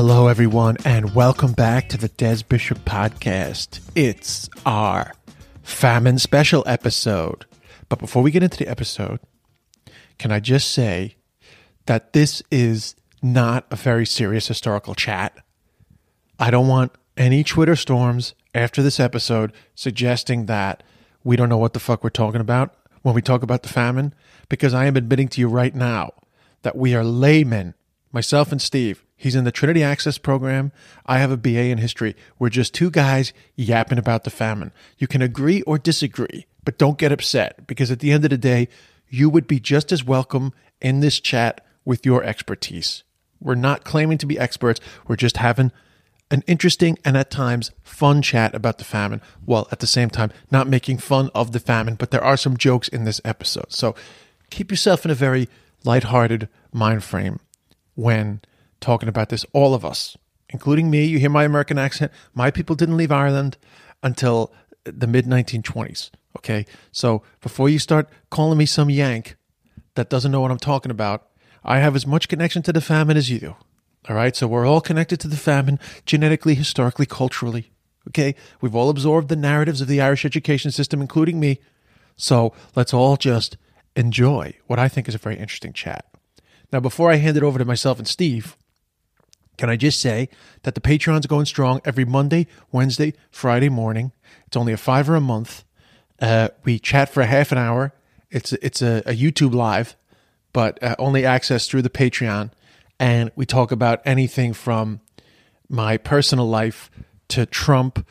Hello, everyone, and welcome back to the Des Bishop Podcast. It's our famine special episode. But before we get into the episode, can I just say that this is not a very serious historical chat? I don't want any Twitter storms after this episode suggesting that we don't know what the fuck we're talking about when we talk about the famine, because I am admitting to you right now that we are laymen, myself and Steve. He's in the Trinity Access program. I have a BA in history. We're just two guys yapping about the famine. You can agree or disagree, but don't get upset because at the end of the day, you would be just as welcome in this chat with your expertise. We're not claiming to be experts. We're just having an interesting and at times fun chat about the famine, while at the same time not making fun of the famine. But there are some jokes in this episode. So keep yourself in a very lighthearted mind frame when talking about this. All of us, including me, you hear my American accent. My people didn't leave Ireland until the mid 1920s. Okay. So before you start calling me some Yank that doesn't know what I'm talking about, I have as much connection to the famine as you do. All right. So we're all connected to the famine genetically, historically, culturally. Okay. We've all absorbed the narratives of the Irish education system, including me. So let's all just enjoy what I think is a very interesting chat. Now, before I hand it over to myself and Steve, can I just say that the Patreon's going strong every Monday, Wednesday, Friday morning. It's only a fiver a month. Uh, we chat for a half an hour. It's it's a, a YouTube live, but uh, only access through the Patreon, and we talk about anything from my personal life to Trump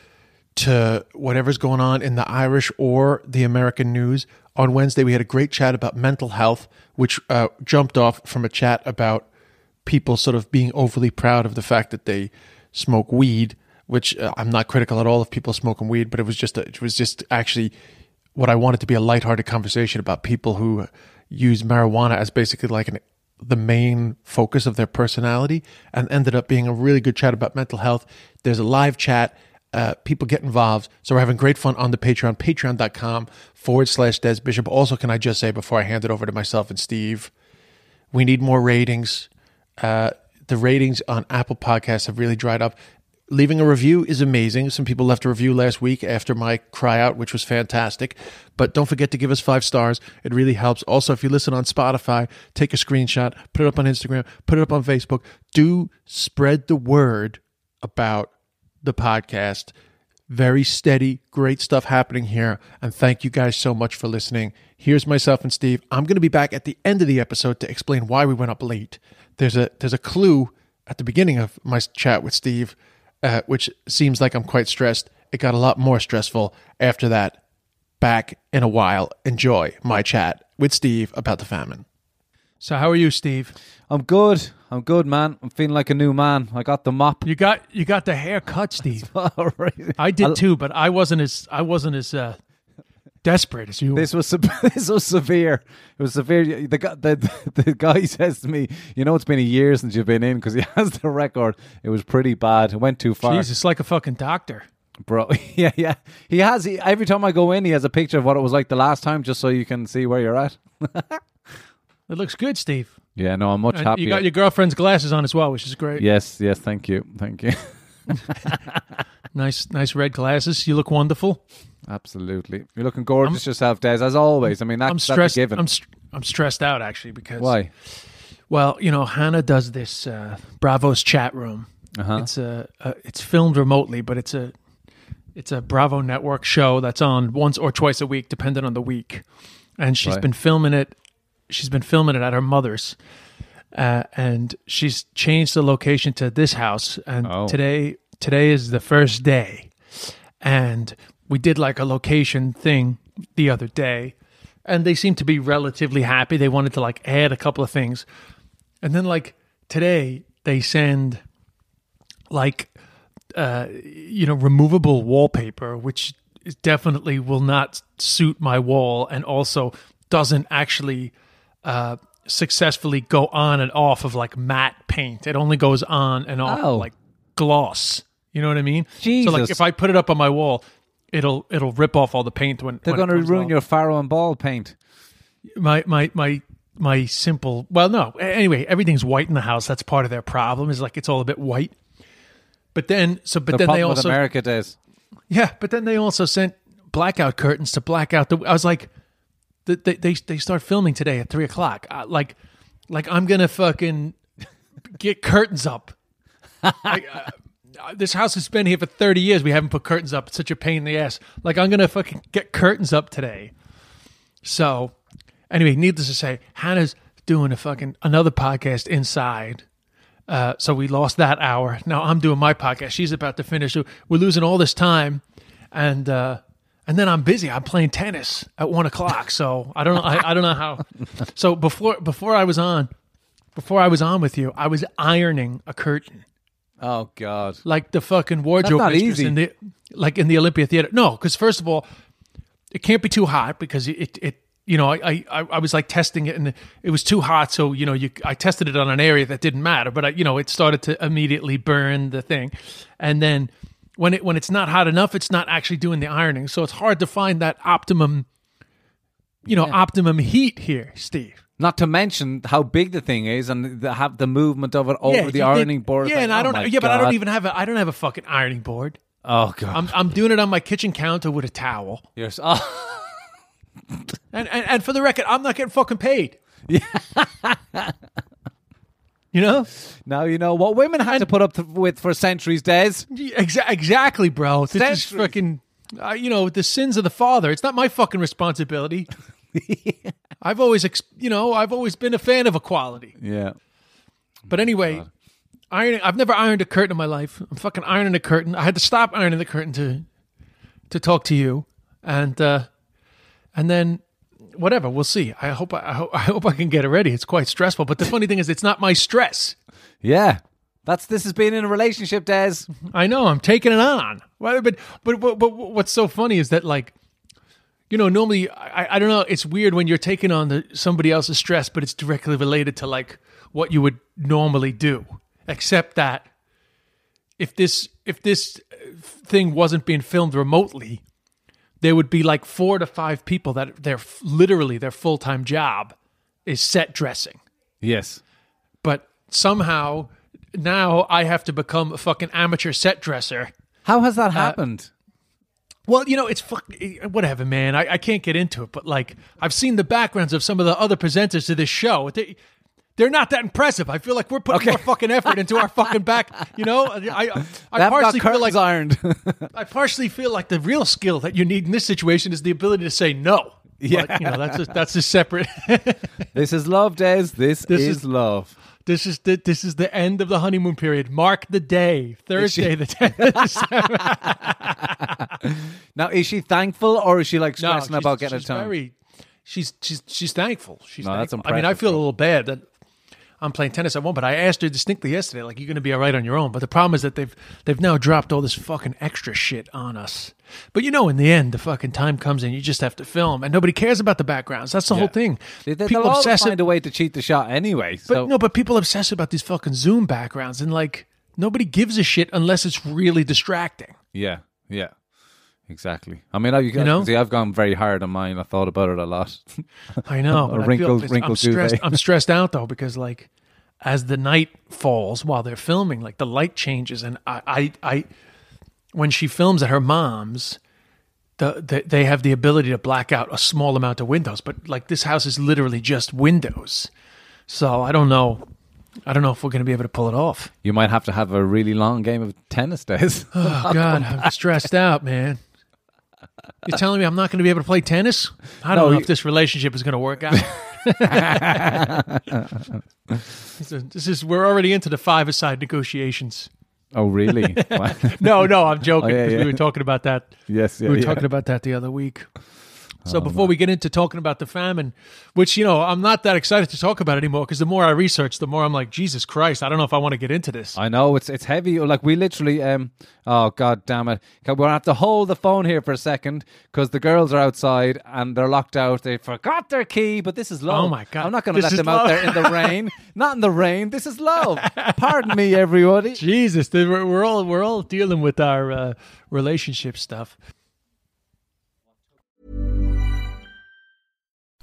to whatever's going on in the Irish or the American news. On Wednesday, we had a great chat about mental health, which uh, jumped off from a chat about people sort of being overly proud of the fact that they smoke weed. Which uh, I'm not critical at all of people smoking weed, but it was just a, it was just actually what I wanted to be a lighthearted conversation about people who use marijuana as basically like an the main focus of their personality and ended up being a really good chat about mental health. There's a live chat. Uh, people get involved. So we're having great fun on the Patreon, patreon.com forward slash Des Bishop. Also, can I just say before I hand it over to myself and Steve, we need more ratings. Uh, the ratings on Apple Podcasts have really dried up. Leaving a review is amazing. Some people left a review last week after my cry out, which was fantastic. But don't forget to give us five stars. It really helps. Also, if you listen on Spotify, take a screenshot, put it up on Instagram, put it up on Facebook. Do spread the word about the podcast. Very steady, great stuff happening here. And thank you guys so much for listening. Here's myself and Steve. I'm going to be back at the end of the episode to explain why we went up late. There's a there's a clue at the beginning of my chat with Steve uh, which seems like I'm quite stressed. It got a lot more stressful after that. Back in a while. Enjoy my chat with Steve about the famine. So, how are you, Steve? I'm good. I'm good, man. I'm feeling like a new man. I got the mop. You got you got the haircut, Steve. All right. I did too, but I wasn't as I wasn't as uh, desperate as you. This was this was severe. It was severe. The guy the, the guy says to me, "You know, it's been a year since you've been in because he has the record. It was pretty bad. It went too far, Jesus, like a fucking doctor. bro. yeah, yeah. He has. He, every time I go in, he has a picture of what it was like the last time, just so you can see where you're at. It looks good, Steve. Yeah, no, I'm much And happier. you got your girlfriend's glasses on as well, which is great. yes, yes. Thank you, thank you. Nice, nice red glasses. You look wonderful. Absolutely. You're looking gorgeous yourself, Des, as always. I mean, that's, I'm that's a stressed. given. I'm st- I'm stressed out actually because Why? Well, you know, Hannah does this uh, Bravo's chat room. Uh-huh. It's a, a it's filmed remotely, but it's a it's a Bravo network show that's on once or twice a week, depending on the week. And she's Right. been filming it. She's been filming it at her mother's, uh, and she's changed the location to this house. And Oh. today today is the first day, and we did like a location thing the other day. and they seem to be relatively happy. They wanted to like add a couple of things, and then like today they send like uh, you know removable wallpaper, which definitely will not suit my wall, and also doesn't actually uh, successfully go on and off of like matte paint. It only goes on and off Oh. like gloss. You know what I mean? So like if I put it up on my wall, it'll it'll rip off all the paint when They're going to ruin off. your Farrow and Ball paint. my my my my simple. Well, no. Anyway, everything's white in the house. That's part of their problem. Is like it's all a bit white. But then, so but The then they also America days. yeah, but then they also sent blackout curtains to black out the. I was like, they they they, start filming today at three o'clock. Like, like I'm gonna fucking get curtains up. I, uh, this house has been here for thirty years. We haven't put curtains up. It's such a pain in the ass. Like I'm gonna fucking get curtains up today. So, anyway, needless to say, Hannah's doing a fucking another podcast inside. Uh, so we lost that hour. Now I'm doing my podcast. She's about to finish. We're losing all this time, and uh, and then I'm busy. I'm playing tennis at one o'clock. So I don't know. I, I don't know how. So before before I was on, before I was on with you, I was ironing a curtain Oh God. like the fucking wardrobe not mistress easy. in the like in the Olympia Theater. No, because first of all, it can't be too hot because it it you know I, I I was like testing it and it was too hot. So you know you I tested it on an area that didn't matter, but I, you know it started to immediately burn the thing, and then when it when it's not hot enough, it's not actually doing the ironing. So it's hard to find that optimum, you know, optimum heat here, Steve. Not to mention how big the thing is and the, have the movement of it over the ironing board. Yeah, like, and I oh don't. Yeah, but I don't even have a. I don't have a fucking ironing board. Oh God. I'm I'm doing it on my kitchen counter with a towel. You're oh, And, and and for the record, I'm not getting fucking paid. Yeah. you know? now you know what women had to put up th- with for centuries, Des. Exa- exactly, bro. This is fucking uh, you know, the sins of the father. It's not my fucking responsibility. I've always ex- you know, I've always been a fan of equality. Yeah. But anyway, ironing I've never ironed a curtain in my life. I'm fucking ironing a curtain. I had to stop ironing the curtain to to talk to you. And uh and then whatever, we'll see. I hope I, I hope I hope I can get it ready. It's quite stressful, but the funny thing is it's not my stress. Yeah. That's this has been in a relationship, Des. I know I'm taking it on. Well, But but but, but what's so funny is that like you know normally I, I don't know it's weird when you're taking on the somebody else's stress but it's directly related to like what you would normally do except that if this if this uh, thing wasn't being filmed remotely there would be like four to five people that they're literally their full-time job is set dressing Yes. but somehow now I have to become a fucking amateur set dresser How has Uh, that happened? Well, you know, it's fuck, whatever, man. I, I can't get into it, but like, I've seen the backgrounds of some of the other presenters to this show. They, they're not that impressive. I feel like we're putting more fucking effort into our fucking back. You know, I, I, I partially feel like ironed. I partially feel like the real skill that you need in this situation is the ability to say no. Yeah. but, you know, that's a, that's a separate. this is love, Des. This, This is, is- love. this is the this is the end of the honeymoon period. Mark the day, Thursday, the 10th of December. Now, is she thankful or is she like No, stressing she's- about getting a tongue? Very, she's she's she's thankful. She's No, that's thankful. I mean, I feel a little bad that I'm playing tennis at one, but I asked her distinctly yesterday, like, "You're going to be all right on your own." But the problem is that they've they've now dropped all this fucking extra shit on us. But you know, in the end, the fucking time comes and you just have to film, and nobody cares about the backgrounds. That's the whole thing. They, they, people obsess. find a way to cheat the shot anyway. but no, but people obsess about these fucking Zoom backgrounds, and like nobody gives a shit unless it's really distracting. yeah, yeah, exactly. I mean, I, you know? see, I've gone very hard on mine. I thought about it a lot. I know. A but I wrinkled I'm stressed. I'm stressed out though because like as the night falls while they're filming, like the light changes, and I, I, I when she films at her mom's, the, the they have the ability to black out a small amount of windows, but like this house is literally just windows, so I don't know. I don't know if we're going to be able to pull it off. you might have to have a really long game of tennis, Des. Oh God, I'm stressed out, man. You're telling me I'm not going to be able to play tennis? I don't No, know you- if this relationship is going to work out. this is we're already into the five-a-side negotiations. oh, really? No, no, I'm joking. Oh, yeah, yeah. We were talking about that. yes, yeah, we were talking about that the other week. So before we get into talking about the famine, which you know I'm not that excited to talk about anymore because the more I research, the more I'm like Jesus Christ, I don't know if I want to get into this. I know it's it's heavy. Like we literally, um, oh god damn it, we're gonna have to hold the phone here for a second because the girls are outside and they're locked out. They forgot their key, but this is love. Oh my God. I'm not gonna This let is them out there in the rain. not in the rain. This is love. Pardon me, everybody. Jesus, they- we're, we're all we're all dealing with our uh, relationship stuff.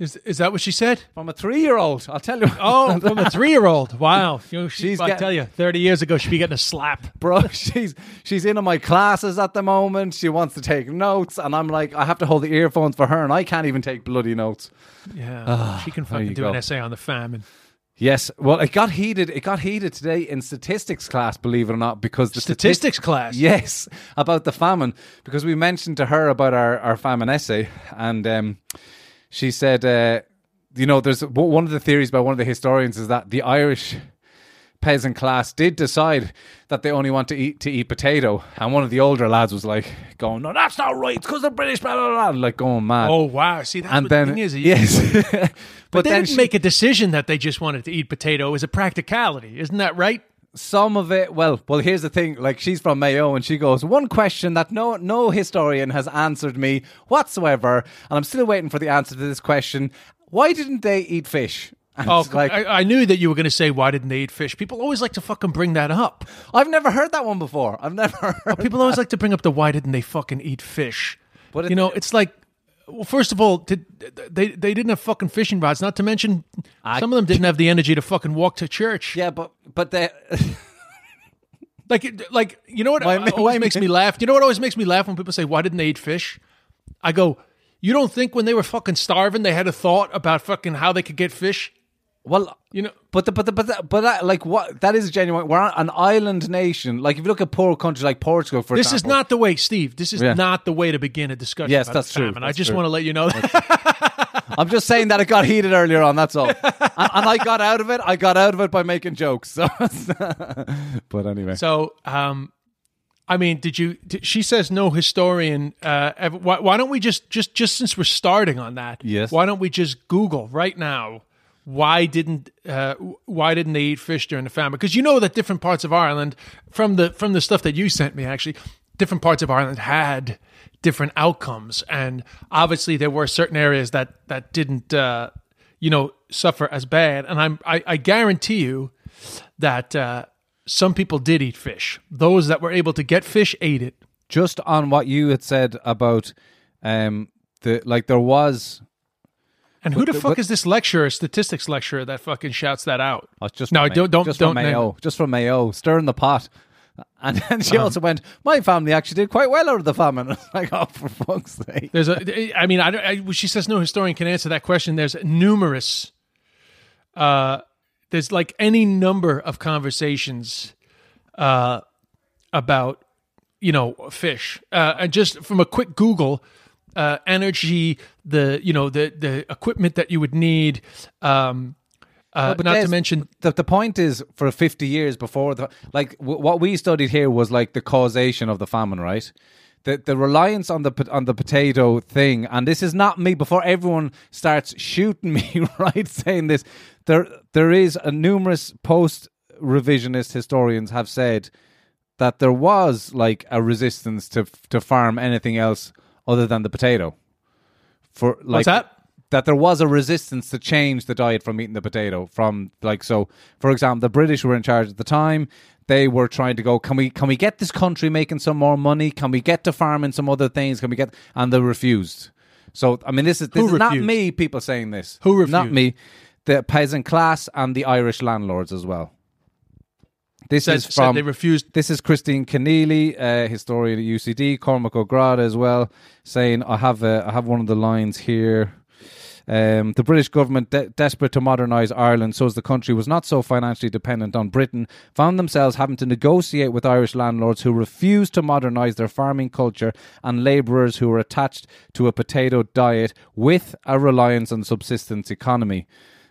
Is is that what she said? From a three-year-old, I'll tell you. Oh, from a three year old. Wow. You know, she, She's I get- tell you, 30 years ago, she'd be getting a slap. bro she's she's in my classes at the moment she wants to take notes and i'm like i have to hold the earphones for her and i can't even take bloody notes Yeah. she can fucking do go. an essay on the famine. yes well it got heated it got heated today in statistics class believe it or not because the Statistics class. yes about the famine because we mentioned to her about our, our famine essay and um, she said uh, you know there's one of the theories by one of the historians is that the irish peasant class did decide that they only want to eat to eat potato and one of the older lads was like going no that's not right because the british blah, blah, blah, like going mad Oh, wow. See, that's and what then the thing is. yes But, but, they then didn't she- make a decision that they just wanted to eat potato. Was a practicality. Isn't that right? Some of it well well here's the thing like she's from mayo and she goes one question that no no historian has answered me whatsoever and i'm still waiting for the answer to this question why didn't they eat fish And Oh, like I, I knew that you were going to say, why didn't they eat fish? People always like to fucking bring that up. i've never heard that one before i've never heard People always like to bring up the why didn't they fucking eat fish? But it- you know, it's like, well, first of all, did, they they didn't have fucking fishing rods. Not to mention, some of them didn't have the energy to fucking walk to church. yeah but but they Like, like you know what Why- always why- makes me laugh? You know what always makes me laugh when people say, "Why didn't they eat fish?" I go, "You don't think when they were fucking starving, they had a thought about fucking how they could get fish?" Well You know, But the, but the, but the, but that, like what that is genuine. We're an island nation. Like if you look at poor countries like Portugal, for this is not the way, Steve. This is Yeah. not the way to begin a discussion. Yes, about that's true. And I just true. want to let you know that. I'm just saying that it got heated earlier on. That's all, and, and I got out of it. I got out of it by making jokes. So, but anyway, So, um, I mean, did you? Did, she says no historian. Uh, ever, why, why don't we just just just since we're starting on that? Yes. Why don't we just Google right now? Why didn't uh, why didn't they eat fish during the famine? Because you know that different parts of Ireland, from the from the stuff that you sent me, actually, different parts of Ireland had different outcomes, and obviously there were certain areas that that didn't, uh, you know, suffer as bad. And I'm I, I guarantee you that uh, some people did eat fish. Those that were able to get fish ate it. just on what you had said about um the like there was And who the fuck is this lecturer, statistics lecturer, that fucking shouts that out? oh, it's just no, from don't don't just don't from Mayo, just from Mayo, stirring the pot. And then she also went, My family actually did quite well out of the famine. I was like, Oh, for fuck's sake. There's a. I mean, I, don't- I she says no historian can answer that question. There's numerous. Uh, there's like any number of conversations, uh, about you know fish. Uh, and just from a quick Google, uh, energy, the you know the the equipment that you would need. Um, uh, but not to mention the, the point is for 50 years before the like w- what we studied here was like the causation of the famine right the the reliance on the on the potato thing and this is not me before everyone starts shooting me right saying this there there is a numerous post revisionist historians have said that there was like a resistance to to farm anything else other than the potato. For like What's that? that there was a resistance to change the diet from eating the potato from like so for example the british were in charge at the time they were trying to go can we can we get this country making some more money can we get to farming some other things can we get and they refused so i mean this is this Who is not refused? me people saying this Who refused? not me the peasant class and the irish landlords as well this Said, is said from they refused. this is Christine Kinealy, uh, historian at UCD, Cormac O'Grada as well, saying I have uh, I have one of the lines here. Um, the British government, de- desperate to modernise Ireland so as the country was not so financially dependent on Britain, found themselves having to negotiate with Irish landlords who refused to modernise their farming culture and labourers who were attached to a potato diet with a reliance on subsistence economy.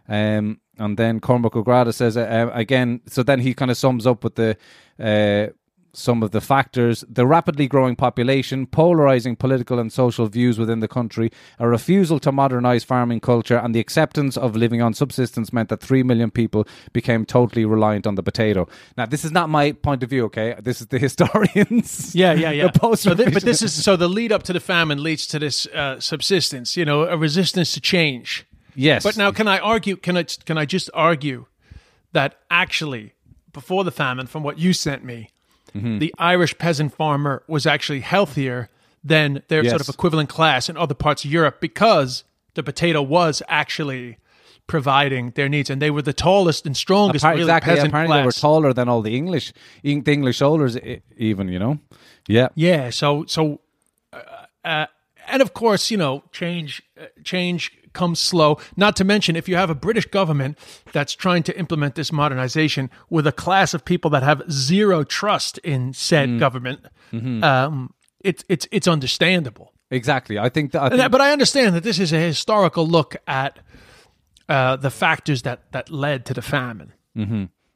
Um, and then Cormac O'Grada says uh, uh, again. So then he kind of sums up with the uh, some of the factors: the rapidly growing population, polarizing political and social views within the country, a refusal to modernise farming culture, and the acceptance of living on subsistence meant that three million people became totally reliant on the potato. Now, this is not my point of view. Okay, this is the historians. Yeah, yeah, yeah. so but this is so the lead up to the famine leads to this uh, subsistence. You know, a resistance to change. Yes, But now, can I argue? Can I? Can I just argue that actually, before the famine, from what you sent me, Mm-hmm. the Irish peasant farmer was actually healthier than their sort of equivalent class in other parts of Europe because the potato was actually providing their needs, and they were the tallest and strongest. Appar- really, exactly. peasant Apparently, they were taller than all the English, the English soldiers, even. You know, yeah. Yeah. So so, uh, uh, and of course, you know, change uh, change comes slow. Not to mention, if you have a British government that's trying to implement this modernization with a class of people that have zero trust in said government, um, it's it's it's understandable. Exactly. I think that. I think, but I understand that this is a historical look at uh, the factors that that led to the famine.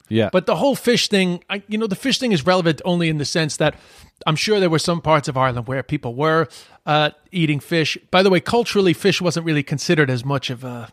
Yeah. But the whole fish thing, I, you know, the fish thing is relevant only in the sense that I'm sure there were some parts of Ireland where people were uh, eating fish. By the way, culturally, fish wasn't really considered as much of a,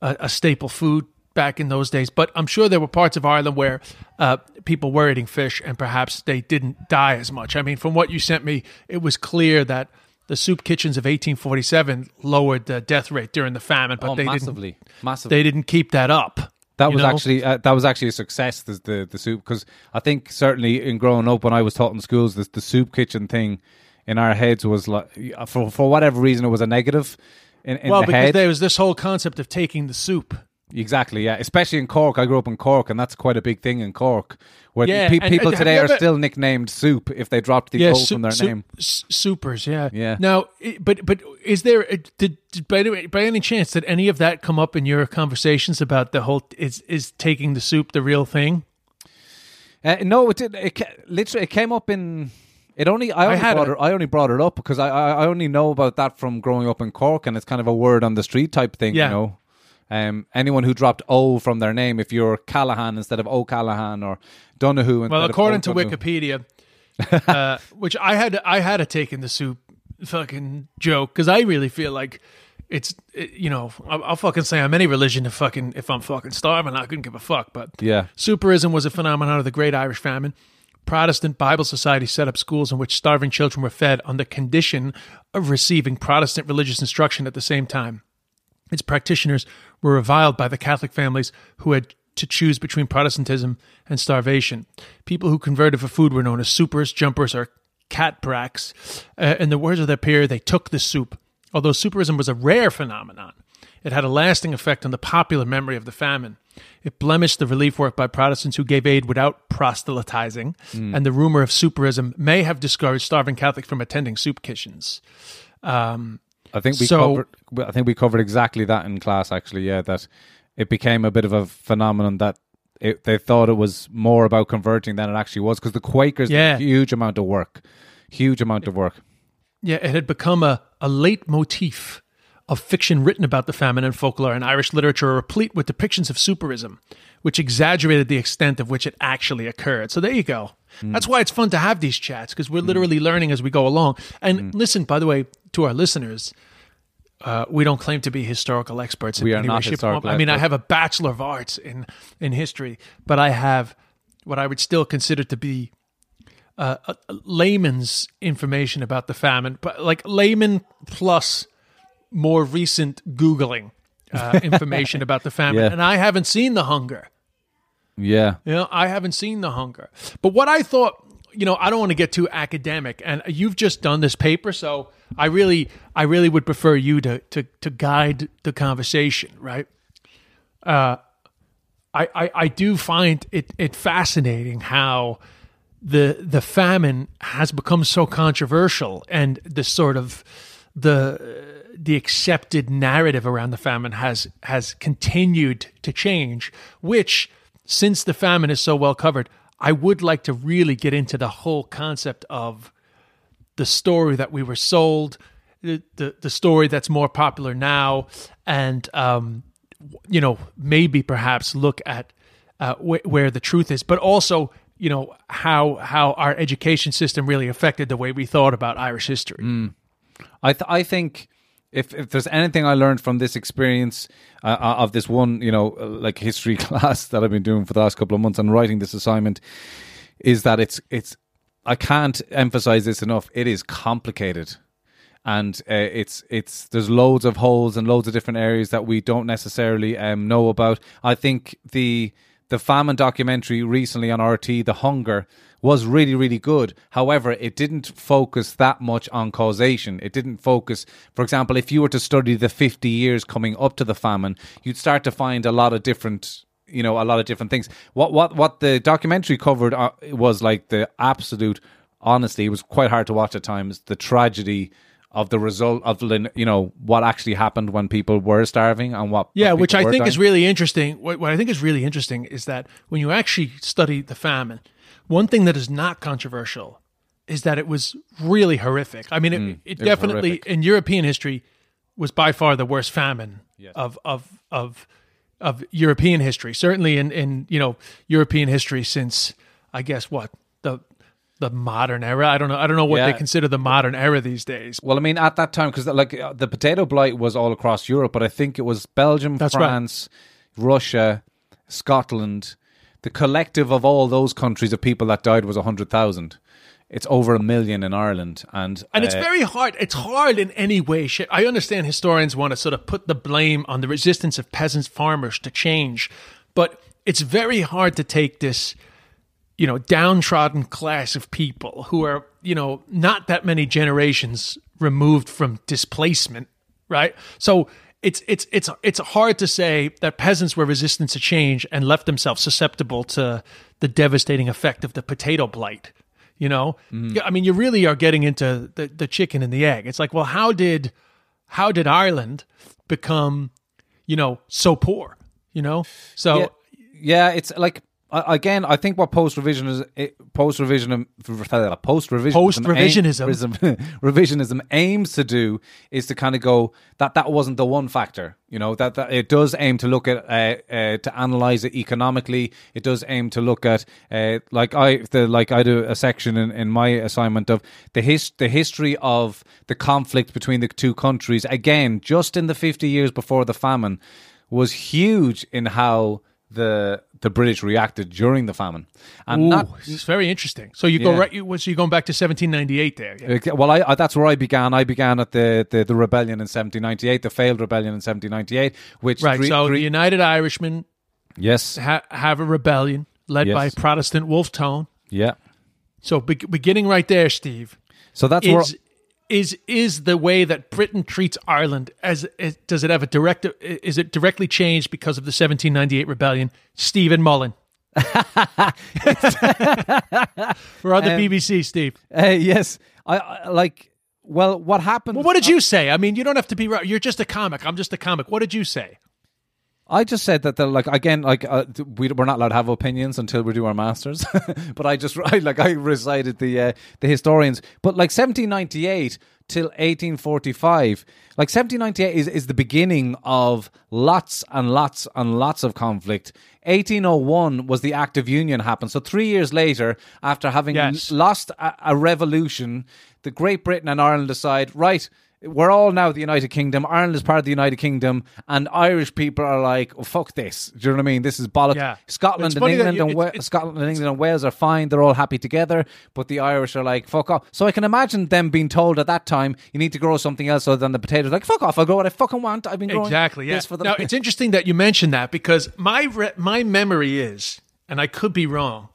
a, a staple food back in those days. But I'm sure there were parts of Ireland where uh, people were eating fish and perhaps they didn't die as much. I mean, from what you sent me, it was clear that the soup kitchens of 1847 lowered the death rate during the famine, but oh, they massively, didn't. massively. They didn't keep that up. That you was know? actually uh, that was actually a success. The the, the soup because I think certainly in growing up when I was taught in schools, the, the soup kitchen thing in our heads was like for for whatever reason it was a negative. In, in well the because head. there was this whole concept of taking the soup. Exactly, yeah. Especially in Cork, I grew up in Cork, and that's quite a big thing in Cork. Where Yeah, pe- and- people and today are ever- still nicknamed soup if they dropped the O from their su- name. s- soupers, yeah, Yeah. Now, but but is there uh, did, by, any- by any chance did any of that come up in your conversations about the whole is is taking the soup the real thing? Uh, no, it did. It literally it came up in. It only I only had brought a- it, I only brought it up because I, I I only know about that from growing up in Cork, and it's kind of a word on the street type thing, Yeah. you know. Um, anyone who dropped O from their name, if you're Callahan instead of O'Callahan or Donahue Well, according to Wikipedia, uh, which I had I had a take in the soup fucking joke because I really feel like it's it, you know I'll, I'll fucking say I'm any religion if fucking if I'm fucking starving I couldn't give a fuck but Yeah. Souperism was a phenomenon of the Great Irish Famine. Protestant Bible societies set up schools in which starving children were fed on the condition of receiving Protestant religious instruction at the same time. Its practitioners were reviled by the Catholic families who had to choose between Protestantism and starvation. People who converted for food were known as soupers, jumpers, or cat breacs. Uh, in the words of their peer, they took the soup. Although souperism was a rare phenomenon, it had a lasting effect on the popular memory of the famine. It blemished the relief work by Protestants who gave aid without proselytizing, and the rumor of souperism may have discouraged starving Catholics from attending soup kitchens. Um, I think we So- covered. I think we covered exactly that in class. Actually, yeah, that it became a bit of a phenomenon that it, they thought it was more about converting than it actually was because the Quakers Yeah. did a huge amount of work, huge amount of work. Yeah, it had become a, a leitmotif of fiction written about the famine and folklore in Irish literature, replete with depictions of souperism, which exaggerated the extent of which it actually occurred. So there you go. Mm. That's why it's fun to have these chats because we're mm. literally learning as we go along. And mm. listen, by the way, to our listeners, uh, we don't claim to be historical experts. In We are any not way, historical. I mean, I have a bachelor of arts in in history, but I have what I would still consider to be uh, uh, layman's information about the famine, but like layman plus more recent googling uh, information about the famine, Yeah. and I haven't seen the hunger. Yeah. You know, I haven't seen the hunger. But what I thought, you know, I don't want to get too academic, and you've just done this paper, so I really, I really would prefer you to to to guide the conversation, right? Uh, I I, I do find it it fascinating how the the famine has become so controversial, and the sort of the the accepted narrative around the famine has has continued to change, which since the famine is so well covered, I would like to really get into the whole concept of the story that we were sold, the the, the story that's more popular now, and um, you know maybe perhaps look at uh, wh- where the truth is, but also you know how how our education system really affected the way we thought about Irish history. I th- I think if if there's anything I learned from this experience uh, of this one, you know, uh, like history class that I've been doing for the last couple of months and writing this assignment, is that it's it's I can't emphasize this enough. It is complicated. And uh, it's it's there's loads of holes and loads of different areas that we don't necessarily um, know about. I think the the famine documentary recently on RTÉ, The Hunger, was really, really good. However, it didn't focus that much on causation. It didn't focus, for example, if you were to study the 50 years coming up to the famine, you'd start to find a lot of different you know a lot of different things what what what the documentary covered uh, was like the absolute honestly it was quite hard to watch at times the tragedy of the result of you know what actually happened when people were starving and what Yeah, what which I think dying. is really interesting. What, what I think is really interesting is that when you actually study the famine, one thing that is not controversial is that it was really horrific. I mean, it, it, Mm, was definitely in European history was by far the worst famine of of of of European history. Certainly in in you know European history since I guess what the the modern era. I don't know. I don't know what they consider the modern era these days. Well, I mean, at that time, because like uh, the potato blight was all across Europe, but I think it was Belgium, That's right. France, Russia, Scotland. The collective of all those countries of people that died was hundred thousand. It's over a million in Ireland, and And it's uh, very hard. It's hard in any way. Shit. I understand historians want to sort of put the blame on the resistance of peasants, farmers to change, but it's very hard to take this, you know, downtrodden class of people who are, you know, not that many generations removed from displacement, right? So it's it's it's it's hard to say that peasants were resistant to change and left themselves susceptible to the devastating effect of the potato blight. You know, mm-hmm. Yeah, I mean, you really are getting into the, the chicken and the egg. It's like, well, how did how did Ireland become, you know, so poor? You know, so yeah, yeah, it's like again. I think what post revision is post revision post revision Post-revisionism. revisionism aims to do is to kind of go that that wasn't the one factor. You know that, that it does aim to look at uh, uh, to analyze it economically. It does aim to look at uh, like I the like I do a section in, in my assignment of the his the history of the conflict between the two countries. Again, just in the fifty years before the famine, was huge in how the the British reacted during the famine, and Ooh, not it's very interesting. So you go Yeah. right. You, so you're going back to 1798 there. Yeah. Well, I, I that's where I began. I began at the, the, the rebellion in 1798, the failed rebellion in 1798, which Right. three- so three- the United Irishmen yes, ha- have a rebellion led Yes. by Protestant Wolfe Tone. yeah. So be- beginning right there, Steve, So that's where is is the way that Britain treats Ireland as, as does it have a direct is it directly changed because of the 1798 rebellion? Stephen Mullen. We're on the Um, BBC, Steve. uh, yes, I, I like. Well, what happened? Well, what did you say? I mean, you don't have to be right. You're just a comic. I'm just a comic. What did you say? I just said that the like again like uh, we we're not allowed to have opinions until we do our masters, but I just I, like I recited the uh, the historians, but like 1798 till 1845, like 1798 is is the beginning of lots and lots and lots of conflict. 1801 was the Act of Union happened, so three years later, after having Yes. lost a, a revolution, the Great Britain and Ireland decide right we're all now the United Kingdom. Ireland is part of the United Kingdom, and Irish people are like, oh, "Fuck this." Do you know what I mean? This is bollocks. Yeah. Scotland and England you- and Wa- it's- it's- Scotland and England and Wales are fine. They're all happy together, but the Irish are like, "Fuck off." So I can imagine them being told at that time, "You need to grow something else other than the potatoes." Like, "Fuck off! I'll grow what I fucking want. I've been growing exactly yeah for the now it's interesting that you mentioned that because my re- my memory is and i could be wrong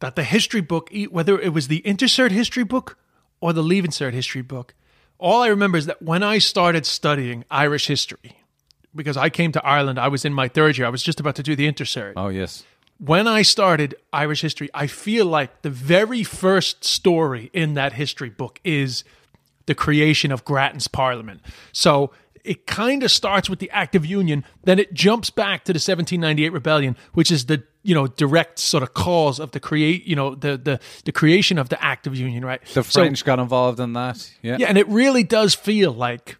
that the history book whether it was the Inter Cert history book or the Leaving Cert history book all i remember is that when i started studying irish history because i came to ireland i was in my third year i was just about to do the Inter Cert Oh yes, when I started Irish history, I feel like the very first story in that history book is the creation of Grattan's Parliament. So it kind of starts with the Act of Union, then it jumps back to the 1798 rebellion, which is the you know direct sort of cause of the create you know the the the creation of the Act of Union, right? the So- French got involved in that. Yeah, yeah, and it really does feel like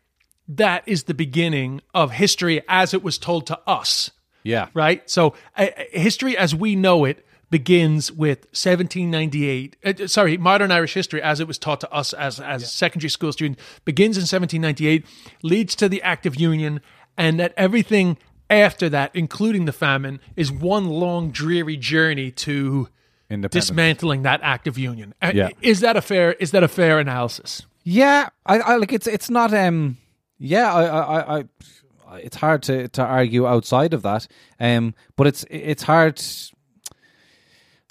that is the beginning of history as it was told to us yeah. right? So uh, history as we know it begins with 1798. Uh, sorry, modern Irish history as it was taught to us as as secondary school students begins in 1798, leads to the Act of Union, and that everything after that, including the famine, is one long dreary journey to Independence. dismantling that Act of Union. Uh, Yeah. Is that a fair? Is that a fair analysis? Yeah, I, I like it's it's not um yeah, I I, I, I it's hard to, to argue outside of that. Um but it's it's hard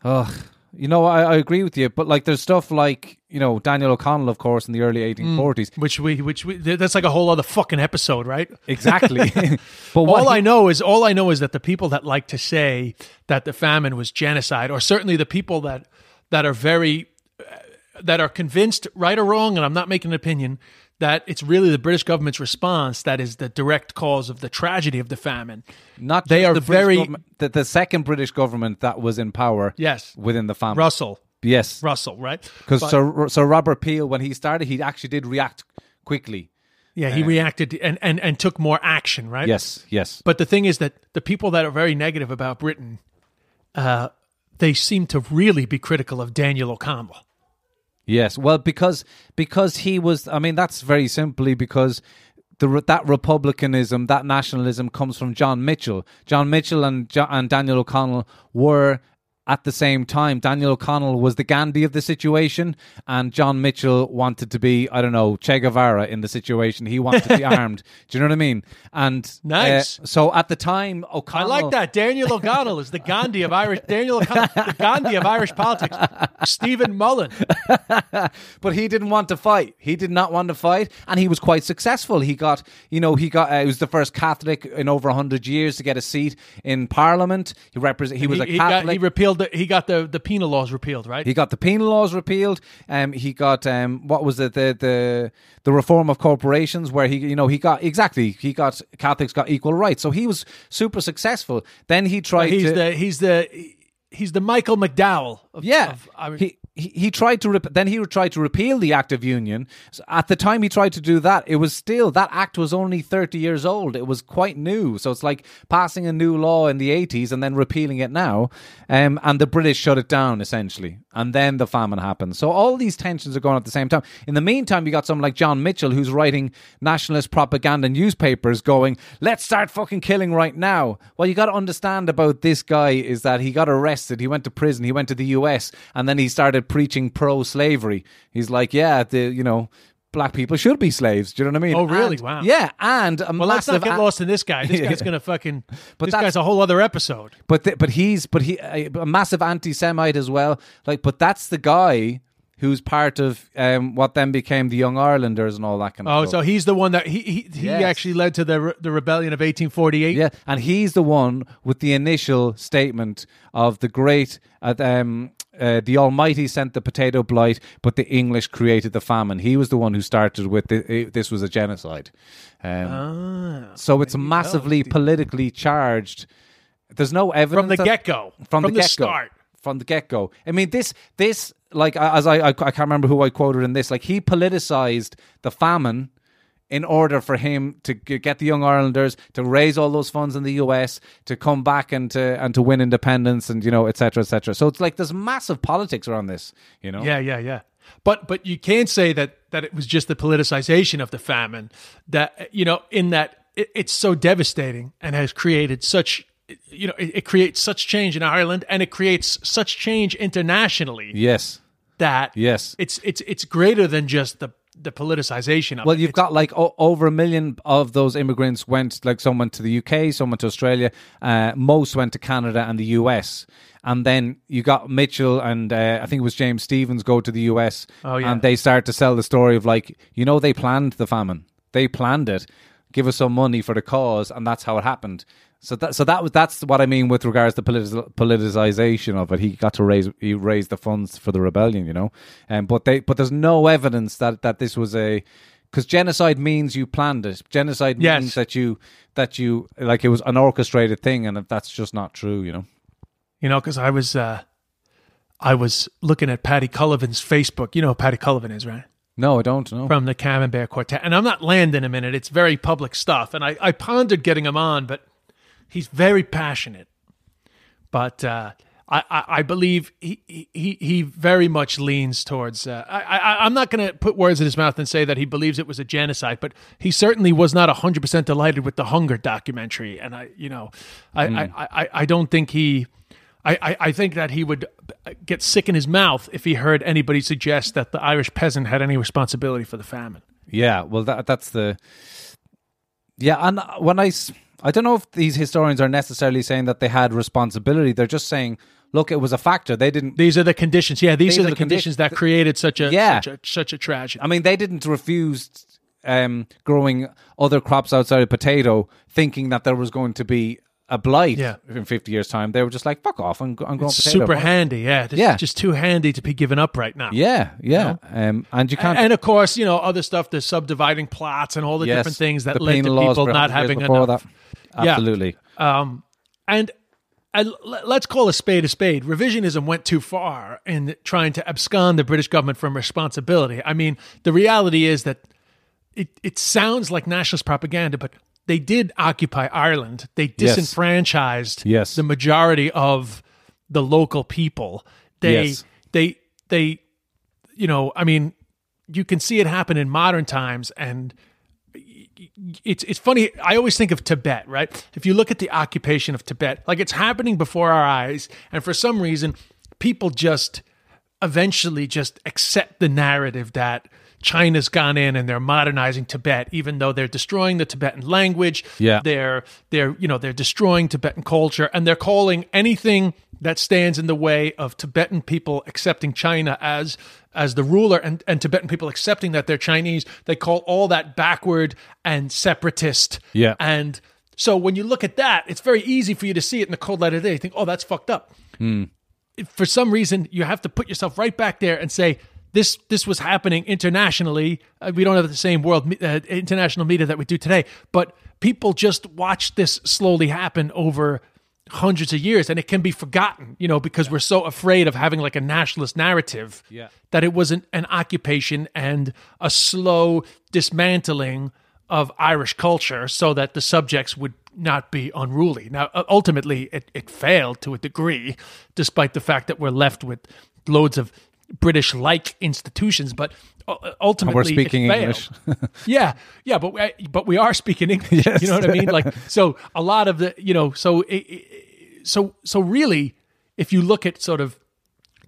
Oh, you know, I, I agree with you, but like there's stuff like, you know, Daniel O'Connell of course in the early 1840s. Which we, which we, that's like a whole other fucking episode, right? Exactly. but all I know is all I know is that the people that like to say that the famine was genocide, or certainly the people that that are very uh, that are convinced, right or wrong, and I'm not making an opinion, that it's really the British government's response that is the direct cause of the tragedy of the famine. not they are the very- the, the second British government that was in power Yes, within the famine. Russell, Yes. Russell, right? Because Sir, Sir Robert Peel, when he started, he actually did react quickly. yeah, he reacted and, and and took more action, right? Yes, yes. But the thing is that the people that are very negative about Britain, uh, they seem to really be critical of Daniel O'Connell. Yes, well, because because he was. I mean, that's very simply because the that republicanism, that nationalism, comes from John Mitchel. John Mitchel and and Daniel O'Connell were at the same time. Daniel O'Connell was the Gandhi of the situation, and John Mitchel wanted to be, I don't know, Che Guevara in the situation. He wanted to be armed. Do you know what I mean? And uh, Nice. so at the time, I like that. Daniel O'Connell is the Gandhi of Irish. Daniel O'Connell, the Gandhi of Irish politics. Stephen Mullen. but he didn't want to fight. He did not want to fight, and he was quite successful. He got, you know, he got. Uh, he was the first Catholic in over hundred years to get a seat in Parliament. He represent. He was he, a he got, Catholic. he repealed. The, he got the, the penal laws repealed, right? He got the penal laws repealed. Um, he got um, what was it? The the the reform of corporations, where he, you know, he got exactly. He got Catholics got equal rights. So he was super successful. Then he tried he's to. the he's the he's the Michael McDowell. Of, Yeah, of Irish. he, he he tried to rep- then he tried to repeal the Act of Union. So at the time he tried to do that, it was still that act was only thirty years old. It was quite new, so it's like passing a new law in the eighties and then repealing it now. Um, and the British shut it down essentially, and then the famine happened. So all these tensions are going at the same time. In the meantime, you got someone like John Mitchel who's writing nationalist propaganda newspapers, going, "Let's start fucking killing right now." Well, you got to understand about this guy is that he got arrested, he went to prison, he went to the U.S., and then he started preaching pro-slavery. He's like, "Yeah, the you know." Black people should be slaves. Do you know what I mean? Oh, really? And- Wow. Yeah, and a well, let's not get a- lost in this guy. This guy's gonna fucking. But this guy's a whole other episode. but th- but he's but he a, a massive anti-Semite as well. Like, but that's the guy who's part of um, what then became the Young Irelanders and all that kind of Oh, stuff. so he's the one that he he, he Yes. actually led to the re- the rebellion of 1848. Yeah, and he's the one with the initial statement of the great, uh, um, uh, the Almighty sent the potato blight, but the English created the famine. He was the one who started with the, uh, this was a genocide. Um, Ah, so it's massively politically charged. There's no evidence from the get go. from, the, get-go. start. From the get go. I mean, this this like as I, I I can't remember who I quoted in this. Like he politicized the famine in order for him to get the young Irelanders to raise all those funds in the US to come back and to and to win independence and you know etc cetera, etc. Cetera. So it's like there's massive politics around this. You know. Yeah, yeah, yeah. But but you can't say that that it was just the politicization of the famine. That you know, in that it, it's so devastating and has created such you know it, it creates such change in Ireland and it creates such change internationally Yes. that Yes. it's it's it's greater than just the the politicization of Well, it. you've It's- got like o- over a million of those immigrants went, like some went to the UK, some went to Australia, uh, most went to Canada and the US. And then you got Mitchel and uh, I think it was James Stephens go to the US. Oh, yeah. And they start to sell the story of like, you know, they planned the famine. They planned it. Give us some money for the cause, and that's how it happened. So that so that was that's what I mean with regards to politi- politicization of it. He got to raise he raised the funds for the rebellion, you know. Um, but they but there's no evidence that that this was a because genocide means you planned it. Genocide Yes. means that you that you like it was an orchestrated thing, and that's just not true, you know. you know because I was uh I was looking at Paddy Cullivan's Facebook. You know who Paddy Cullivan is, right? No, I don't know. from the Camembert Quartet. And I'm not landing him in it. It's very public stuff. And I, I pondered getting him on, but he's very passionate. But uh, I, I, I believe he, he, he very much leans towards. Uh, I, I, I'm not going to put words in his mouth and say that he believes it was a genocide, but he certainly was not 100% delighted with the Hunger documentary. And I, you know, I, I, I, I don't think he. I, I, think that he would get sick in his mouth if he heard anybody suggest that the Irish peasant had any responsibility for the famine. Yeah, well, that that's the yeah. And when I I don't know if these historians are necessarily saying that they had responsibility. They're just saying, look, it was a factor. They didn't. These are the conditions. Yeah, these, These are are the, the condi- conditions that created such a Yeah. such a, such a tragedy. I mean, they didn't refuse um, growing other crops outside of potato, thinking that there was going to be a blight Yeah. in fifty years' time. They were just like, fuck off, I'm, I'm growing It's potato. super handy. Yeah, it's Yeah. just too handy to be given up right now. Yeah, yeah. Um, and you can't. And of course, you know other stuff, the subdividing plots and all the yes, different things that the led to people not having enough. That. Yeah. Absolutely. Um, and let's call a spade a spade. Revisionism went too far in trying to abscond the British government from responsibility. I mean, the reality is that it, it sounds like nationalist propaganda, but they did occupy Ireland. They Yes. disenfranchised Yes. the majority of the local people. They Yes. they they you know, I mean, you can see it happen in modern times and it's it's funny. I always think of Tibet, right? If you look at the occupation of Tibet, like it's happening before our eyes, and for some reason, people just eventually just accept the narrative that China's gone in and they're modernizing Tibet, even though they're destroying the Tibetan language. Yeah. they're they're you know they're destroying Tibetan culture, and they're calling anything that stands in the way of Tibetan people accepting China as as the ruler and, and Tibetan people accepting that they're Chinese, they call all that backward and separatist. Yeah. And so when you look at that, it's very easy for you to see it in the cold light of day. You think, oh, that's fucked up. Hmm. If for some reason you have to put yourself right back there and say, this this was happening internationally. Uh, we don't have the same world uh, international media that we do today, but people just watched this slowly happen over hundreds of years and it can be forgotten you know because we're so afraid of having like a nationalist narrative Yeah. that it was an, an occupation and a slow dismantling of irish culture so that the subjects would not be unruly now ultimately it, it failed to a degree despite the fact that we're left with loads of british like institutions but uh, ultimately We're speaking. English. yeah, yeah, but we, but we are speaking English. You know what I mean? Like, so a lot of the, you know, so it, it- so so really, if you look at sort of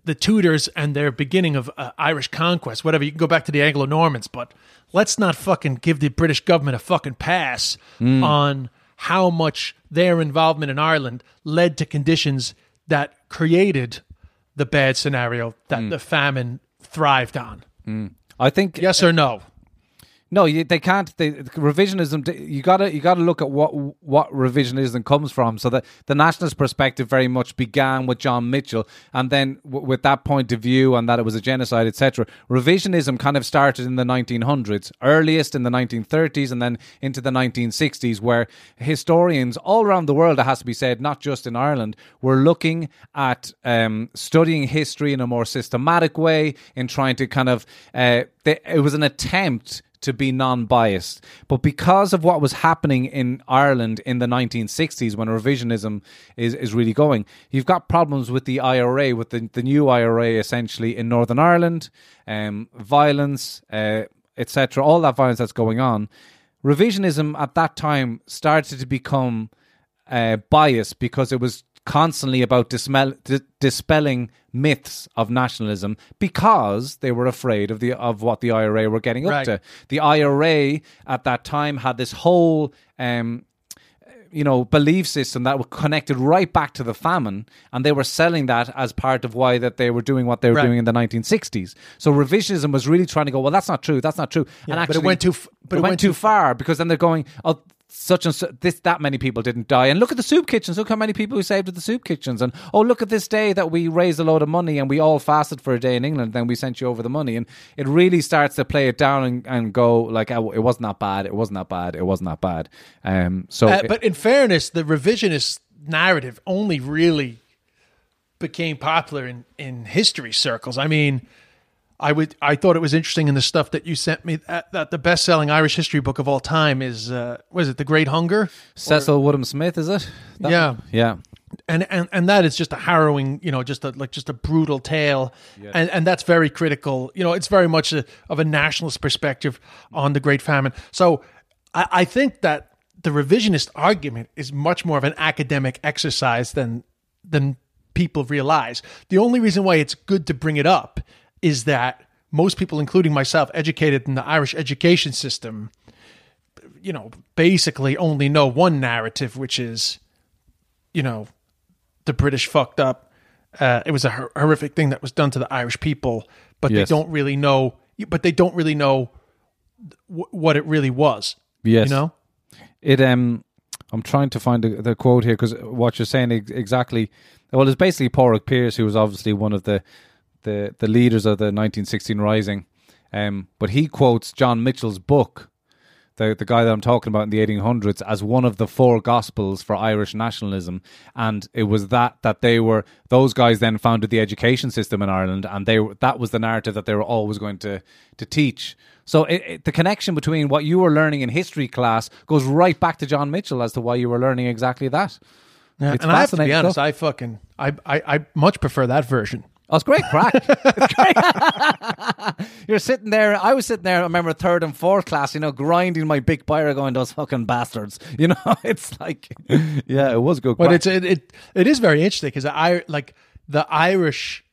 the Tudors and their beginning of uh, Irish conquest, whatever, you can go back to the Anglo Normans, but let's not fucking give the British government a fucking pass on how much their involvement in Ireland led to conditions that created the bad scenario that mm. the famine thrived on. Mm. I think Yes or no? No, you, they can't. They, revisionism. You gotta you gotta look at what what revisionism comes from. So that the nationalist perspective very much began with John Mitchel, and then w- with that point of view and that it was a genocide, etc. Revisionism kind of started in the 1900s, earliest in the 1930s, and then into the 1960s, where historians all around the world, it has to be said, not just in Ireland, were looking at um, studying history in a more systematic way, in trying to kind of. Uh, they, it was an attempt to be non-biased. But because of what was happening in Ireland in the 1960s, when revisionism is is really going, you've got problems with the IRA, with the the new IRA essentially in Northern Ireland, um, violence, uh, etc. All that violence that's going on. Revisionism at that time started to become uh, biased because it was constantly about dismel- d- dispelling myths of nationalism because they were afraid of the of what the IRA were getting up Right. to. The IRA at that time had this whole um, you know belief system that was connected right back to the famine and they were selling that as part of why that they were doing what they were Right. doing in the 1960s so revisionism was really trying to go well that's not true that's not true and actually but it went too f- but it went, too far because then they're going oh such and such, this that many people didn't die. And look at the soup kitchens. Look how many people we saved at the soup kitchens. And oh look at this day that we raised a load of money and we all fasted for a day in England. Then we sent you over the money. And it really starts to play it down and, and go like oh, it wasn't that bad. It wasn't that bad. It wasn't that bad. Um so Uh, but in fairness, the revisionist narrative only really became popular in, in history circles. I mean, I would I thought it was interesting in the stuff that you sent me that, that the best selling Irish history book of all time is uh, was it The Great Hunger? Cecil Woodham Smith is it That- Yeah. yeah and and and that is just a harrowing, you know, just a like just a brutal tale, and and that's very critical. You know, it's very much a, of a nationalist perspective on the Great Famine. So I, I think that the revisionist argument is much more of an academic exercise than than people realize. The only reason why it's good to bring it up is that most people, including myself, educated in the Irish education system, you know, basically only know one narrative, which is, you know, the British fucked up. Uh, it was a hor- horrific thing that was done to the Irish people, but Yes. they don't really know. But they don't really know w- what it really was. Yes. you know. it um i'm trying to find the, the quote here because what you're saying ex- exactly well it's basically Padraig Pearse who was obviously one of the the the leaders of the 1916 rising um but he quotes john mitchel's book the the guy that I'm talking about in the 1800s as one of the four gospels for Irish nationalism, and it was that that they were those guys then founded the education system in Ireland, and they were- that was the narrative that they were always going to to teach. So it, it, the connection between what you were learning in history class goes right back to John Mitchel as to why you were learning exactly that. Yeah, It's and I have to be honest, stuff. I fucking I, I I much prefer that version. Oh, it's great crack. It's great. You're sitting there. I was sitting there. I remember third and fourth class. You know, grinding my big pyre, going those fucking bastards. You know, it's like, yeah, it was good. But it's it, it it is very interesting because I like the Irish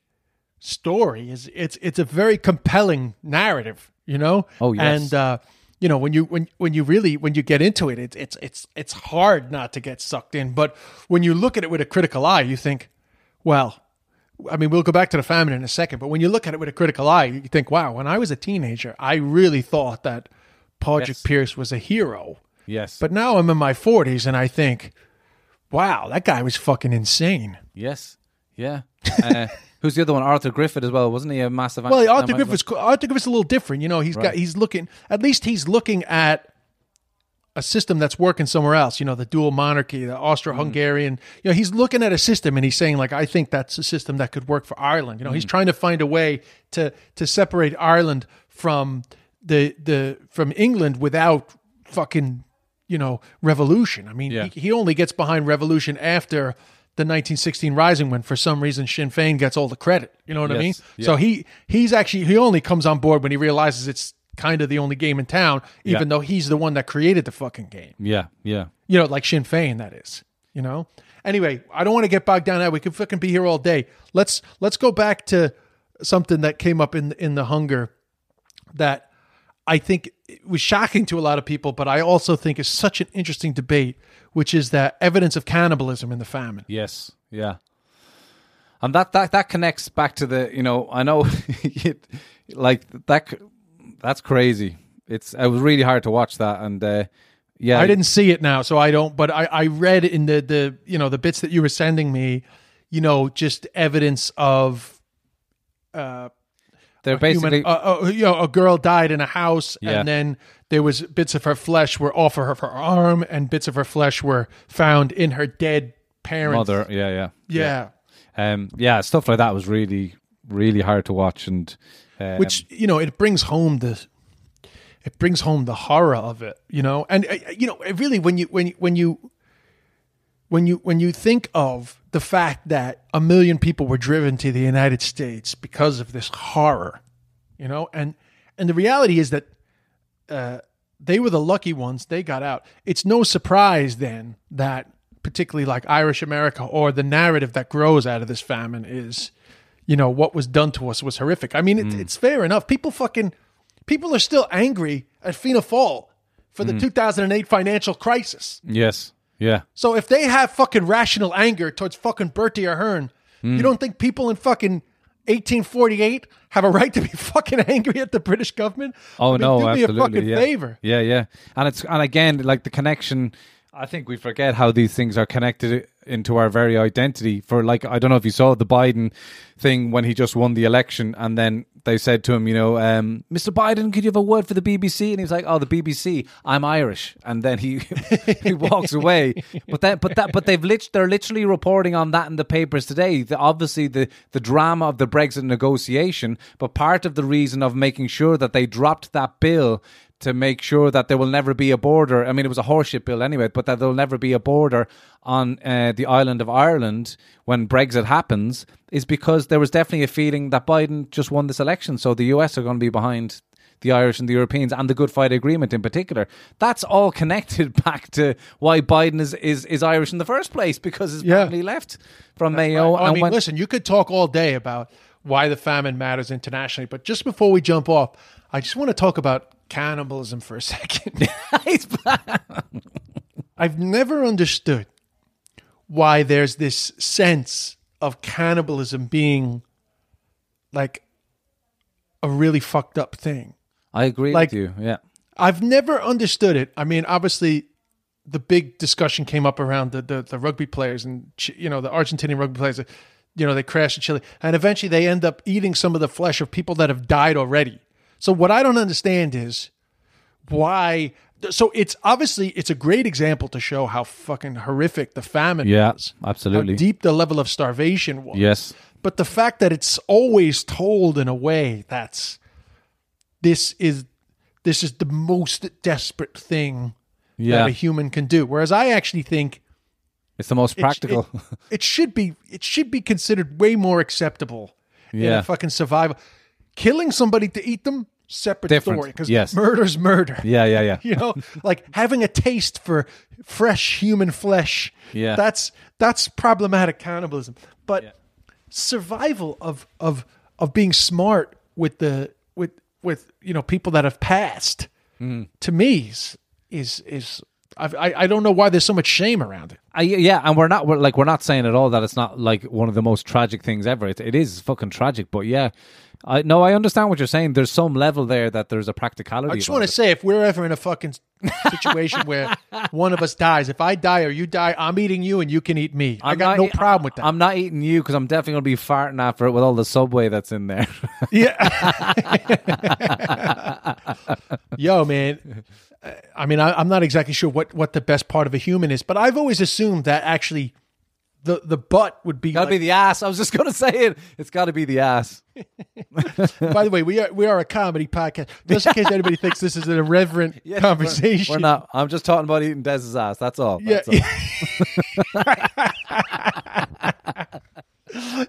story is it's it's a very compelling narrative, you know. Oh, yes. and uh, you know when you when when you really when you get into it, it's it's it's it's hard not to get sucked in. But when you look at it with a critical eye, you think, well. I mean, we'll go back to the famine in a second, but when you look at it with a critical eye, you think, wow, when I was a teenager, I really thought that Padraig Yes. Pearse was a hero. yes, But now I'm in my 40s and I think, wow, that guy was fucking insane. yes, yeah. Uh, who's the other one? Arthur Griffith as well, wasn't he? A massive. Well, Arthur Griffith's Arthur Griffith's a little different. You know, he's got he's looking at least he's looking at a system that's working somewhere else. You know, the dual monarchy, the Austro-Hungarian. You know, he's looking at a system and he's saying like, I think that's a system that could work for Ireland. You know, he's mm. trying to find a way to to separate Ireland from the the from England without fucking you know revolution. I mean, Yeah. he, he only gets behind revolution after. The 1916 Rising, when for some reason Sinn Féin gets all the credit, you know what I mean. Yeah. So he he's actually he only comes on board when he realizes it's kind of the only game in town, even Yeah. though he's the one that created the fucking game. Yeah, yeah. You know, like Sinn Fein, that is. You know. Anyway, I don't want to get bogged down that we could fucking be here all day. Let's let's go back to something that came up in in the hunger that I think was shocking to a lot of people, but I also think is such an interesting debate, which is that evidence of cannibalism in the famine. Yes, yeah. And that that that connects back to the you know I know it, like that that's crazy. It's it was really hard to watch that and uh, yeah I didn't see it now, so I don't. But I, I read in the the you know the bits that you were sending me, you know, just evidence of Uh, they're human. basically Uh, uh, you know, a girl died in a house, Yeah. and then there was bits of her flesh were off of her, her arm, and bits of her flesh were found in her dead parents. mother yeah yeah yeah. um yeah stuff like that was really really hard to watch and um, Which you know, it brings home the it brings home the horror of it, you know. And uh, you know, really when you when you when you when you when you think of the fact that a million people were driven to the United States because of this horror, you know, and and the reality is that uh, they were the lucky ones; they got out. It's no surprise then that particularly like Irish America or the narrative that grows out of this famine is, you know, what was done to us was horrific. I mean, it, it's fair enough. People fucking people are still angry at Fianna Fáil for the 2008 financial crisis. Yes. Yeah. So if they have fucking rational anger towards fucking Bertie Ahern, Hmm. you don't think people in fucking 1848 have a right to be fucking angry at the British government? Oh I mean, no, do me absolutely. a fucking yeah. favor. Yeah, yeah. And it's and again, like the connection. I think we forget how these things are connected into our very identity. For like, I don't know if you saw the Biden thing when he just won the election, and then they said to him, you know, um, Mr. Biden, could you have a word for the BBC? And he was like, Oh, the BBC, I'm Irish, and then he he walks away. But then, but that, but they've lit, they're literally reporting on that in the papers today. The, obviously, the the drama of the Brexit negotiation, but part of the reason of making sure that they dropped that bill to make sure that there will never be a border. I mean, it was a horseshit bill anyway, but that there will never be a border on uh, the island of Ireland when Brexit happens is because there was definitely a feeling that Biden just won this election. So the US are going to be behind the Irish and the Europeans and the Good Friday Agreement in particular. That's all connected back to why Biden is, is, is Irish in the first place because his Yeah. family left from Mayo. Oh, I and mean, went- listen, you could talk all day about why the famine matters internationally, but just before we jump off, I just want to talk about cannibalism for a second. I've never understood why there's this sense of cannibalism being like a really fucked up thing. I agree like- with you. Yeah. I've never understood it. I mean, obviously, the big discussion came up around the the, the rugby players and you know the Argentinian rugby players. You know, they crash in Chile, and eventually they end up eating some of the flesh of people that have died already. So what I don't understand is why. So it's obviously it's a great example to show how fucking horrific the famine Yeah, was, absolutely. how deep the level of starvation was. Yes. But the fact that it's always told in a way that's this is this is the most desperate thing Yeah. that a human can do. Whereas I actually think It's the most practical. It, it should be it should be considered way more acceptable in Yeah. a fucking survival. Killing somebody to eat them, separate Different. story. Because Yes. murder's murder. yeah, yeah, yeah. You know, like having a taste for fresh human flesh. Yeah. That's that's problematic cannibalism. But survival of of of being smart with the with with you know people that have passed Mm-hmm. to me is is is I I don't know why there's so much shame around it. I, yeah, and we're not we're like we're not saying at all that it's not like one of the most tragic things ever. It, it is fucking tragic, but yeah, I no, I understand what you're saying. There's some level there that there's a practicality. I just want to say if we're ever in a fucking situation where one of us dies, if I die or you die, I'm eating you and you can eat me. i I'm got no eat- problem with that. I'm not eating you because I'm definitely going to be farting after it with all the subway that's in there. Yeah. Yo, man. I mean, I, I'm not exactly sure what, what the best part of a human is, but I've always assumed that actually the, the butt would be. got to like- be the ass. I was just going to say it. It's got to be the ass. by the way, we are we are a comedy podcast. Just in case anybody thinks this is an irreverent Yes, conversation. We're, we're not. I'm just talking about eating Des's ass. That's all. Yeah. That's all.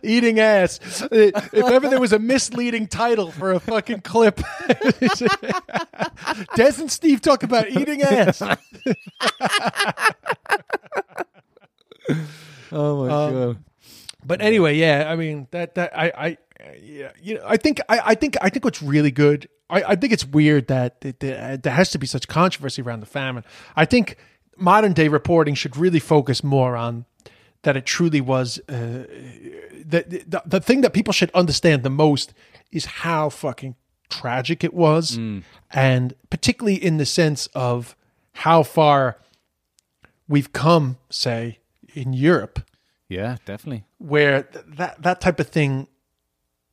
Eating ass. If ever there was a misleading title for a fucking clip, Des and Steve talk about eating ass. Oh my Um, god. But anyway, yeah, I mean that that I I yeah, you know, I think I, I think I think what's really good. I, I think it's weird that, that, that there has to be such controversy around the famine. I think modern day reporting should really focus more on that it truly was uh, the, the the thing that people should understand the most is how fucking tragic it was, and particularly in the sense of how far we've come, say in Europe Yeah, definitely. where th- that that type of thing,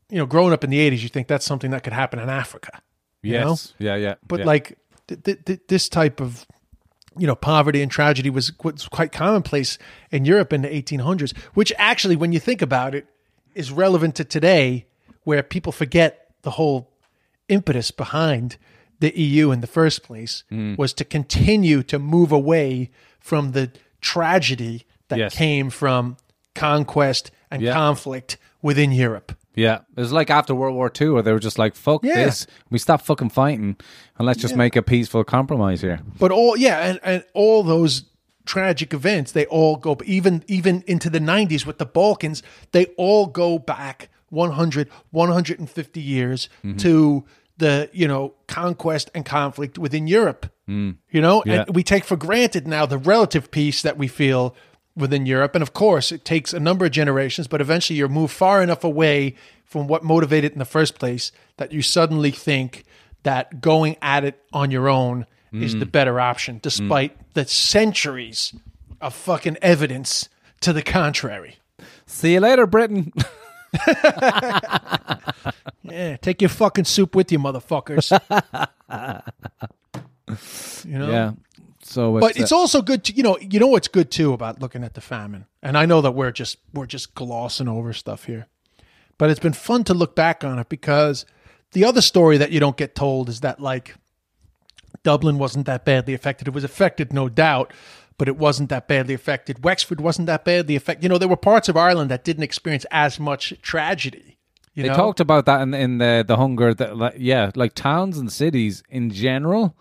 you know, growing up in the '80s, you think that's something that could happen in Africa. You know? Yes. Yeah, yeah. but yeah. like th- th- this type of you know poverty and tragedy was, was quite commonplace in Europe in the 1800s. Which actually, when you think about it, is relevant to today, where people forget the whole impetus behind the EU in the first place Hmm. was to continue to move away from the tragedy that Yes. came from conquest and Yeah. conflict within Europe. Yeah, it was like after World War II, where they were just like, "Fuck Yeah. this, we stop fucking fighting, and let's just make a peaceful compromise here." But all yeah, and, and all those tragic events, they all go even even into the 90s with the Balkans, they all go back 100 150 years mm-hmm. to the, you know, conquest and conflict within Europe. Mm. You know, Yeah. and we take for granted now the relative peace that we feel within Europe. And of course, it takes a number of generations, but eventually you're moved far enough away from what motivated in the first place that you suddenly think that going at it on your own is the mm. better option, mm. despite the centuries of fucking evidence to the contrary. See you later, Britain. Yeah, take your fucking soup with you, motherfuckers. you know? yeah. So, but uh, it's also good to you know you know what's good too about looking at the famine? And i know that we're just we're just glossing over stuff here. But it's been fun to look back on it because the other story that you don't get told is that like dublin wasn't that badly affected. It was affected no doubt but it wasn't that badly affected. Wexford wasn't that badly affected. You know there were parts of ireland that didn't experience as much tragedy you they know? talked about that in, in the the hunger that, like, yeah, like towns and cities in general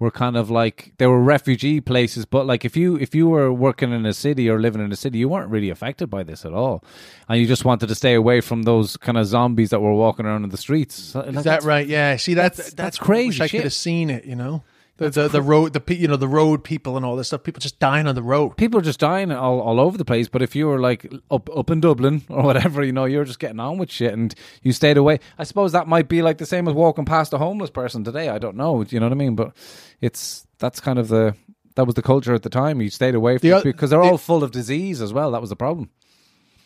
were kind of like they were refugee places. But like if you if you were working in a city or living in a city, you weren't really affected by this at all, and you just wanted to stay away from those kind of zombies that were walking around in the streets. Like, Is that right? Yeah. See, that's that's- that's, that's crazy Wish I could have seen it. You know, the the, the road, the you know the road people and all this stuff. People just dying on the road. People are just dying all, all over the place. But if you were like up up in Dublin or whatever, you know, you're just getting on with shit and you stayed away. I suppose that might be like the same as walking past a homeless person today. I don't know. You know what I mean? But it's that's kind of the that was the culture at the time. You stayed away from The because they're the- all full of disease as well. That was the problem.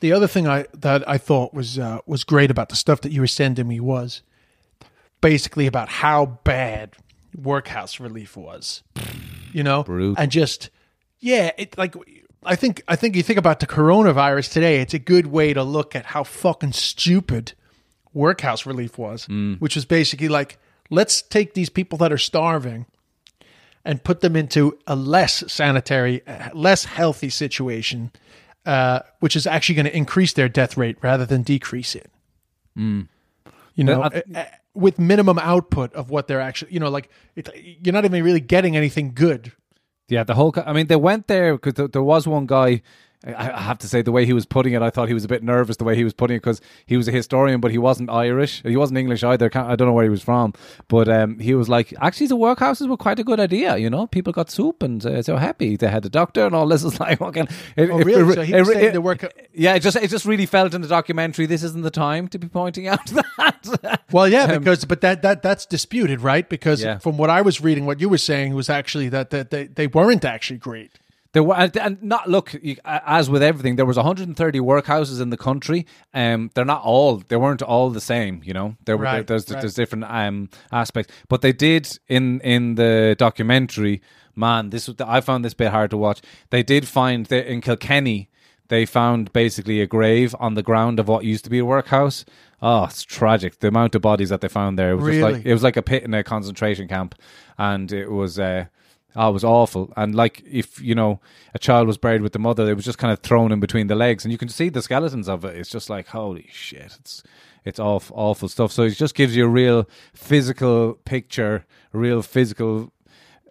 The other thing I that I thought was uh, was great about the stuff that you were sending me was basically about how bad workhouse relief was. You know, Brutal. and just yeah, it like. I think I think you think about the coronavirus today. It's a good way to look at how fucking stupid workhouse relief was, which was basically like, let's take these people that are starving and put them into a less sanitary, less healthy situation, uh, which is actually going to increase their death rate rather than decrease it. You know, I- uh, uh, with minimum output of what they're actually, you know, like it, you're not even really getting anything good. Yeah, the whole. I mean, they went there because there, there was one guy. I I have to say, the way he was putting it, I thought he was a bit nervous the way he was putting it because he was a historian, but he wasn't Irish. He wasn't English either. I don't know where he was from, but um, he was like, actually, the workhouses were quite a good idea. You know, people got soup and uh, so happy. They had a doctor and all this. Is like, fucking. It, Oh, really? it- So he it- saying the work- Yeah, it just it just really felt in the documentary. This isn't the time to be pointing out that. Well, yeah, because but that that that's disputed, right? Because Um, Yeah. from what I was reading, what you were saying was actually that that they, they weren't actually great. There were, and- not look as with everything. There was 130 workhouses in the country. Um, they're not all. They weren't all the same. You know, there were Right, there's right. there's different um aspects, but they did in in the documentary. Man, this was I found this bit hard to watch. They did find that in Kilkenny. They found basically a grave on the ground of what used to be a workhouse. Oh, it's tragic. The amount of bodies that they found there. It was just like Really? it was like a pit in a concentration camp, and it was. Uh, Oh, it was awful. And like if, you know, a child was buried with the mother, it was just kind of thrown in between the legs. And you can see the skeletons of it. It's just like, holy shit. It's it's awful, awful stuff. So it just gives you a real physical picture, real physical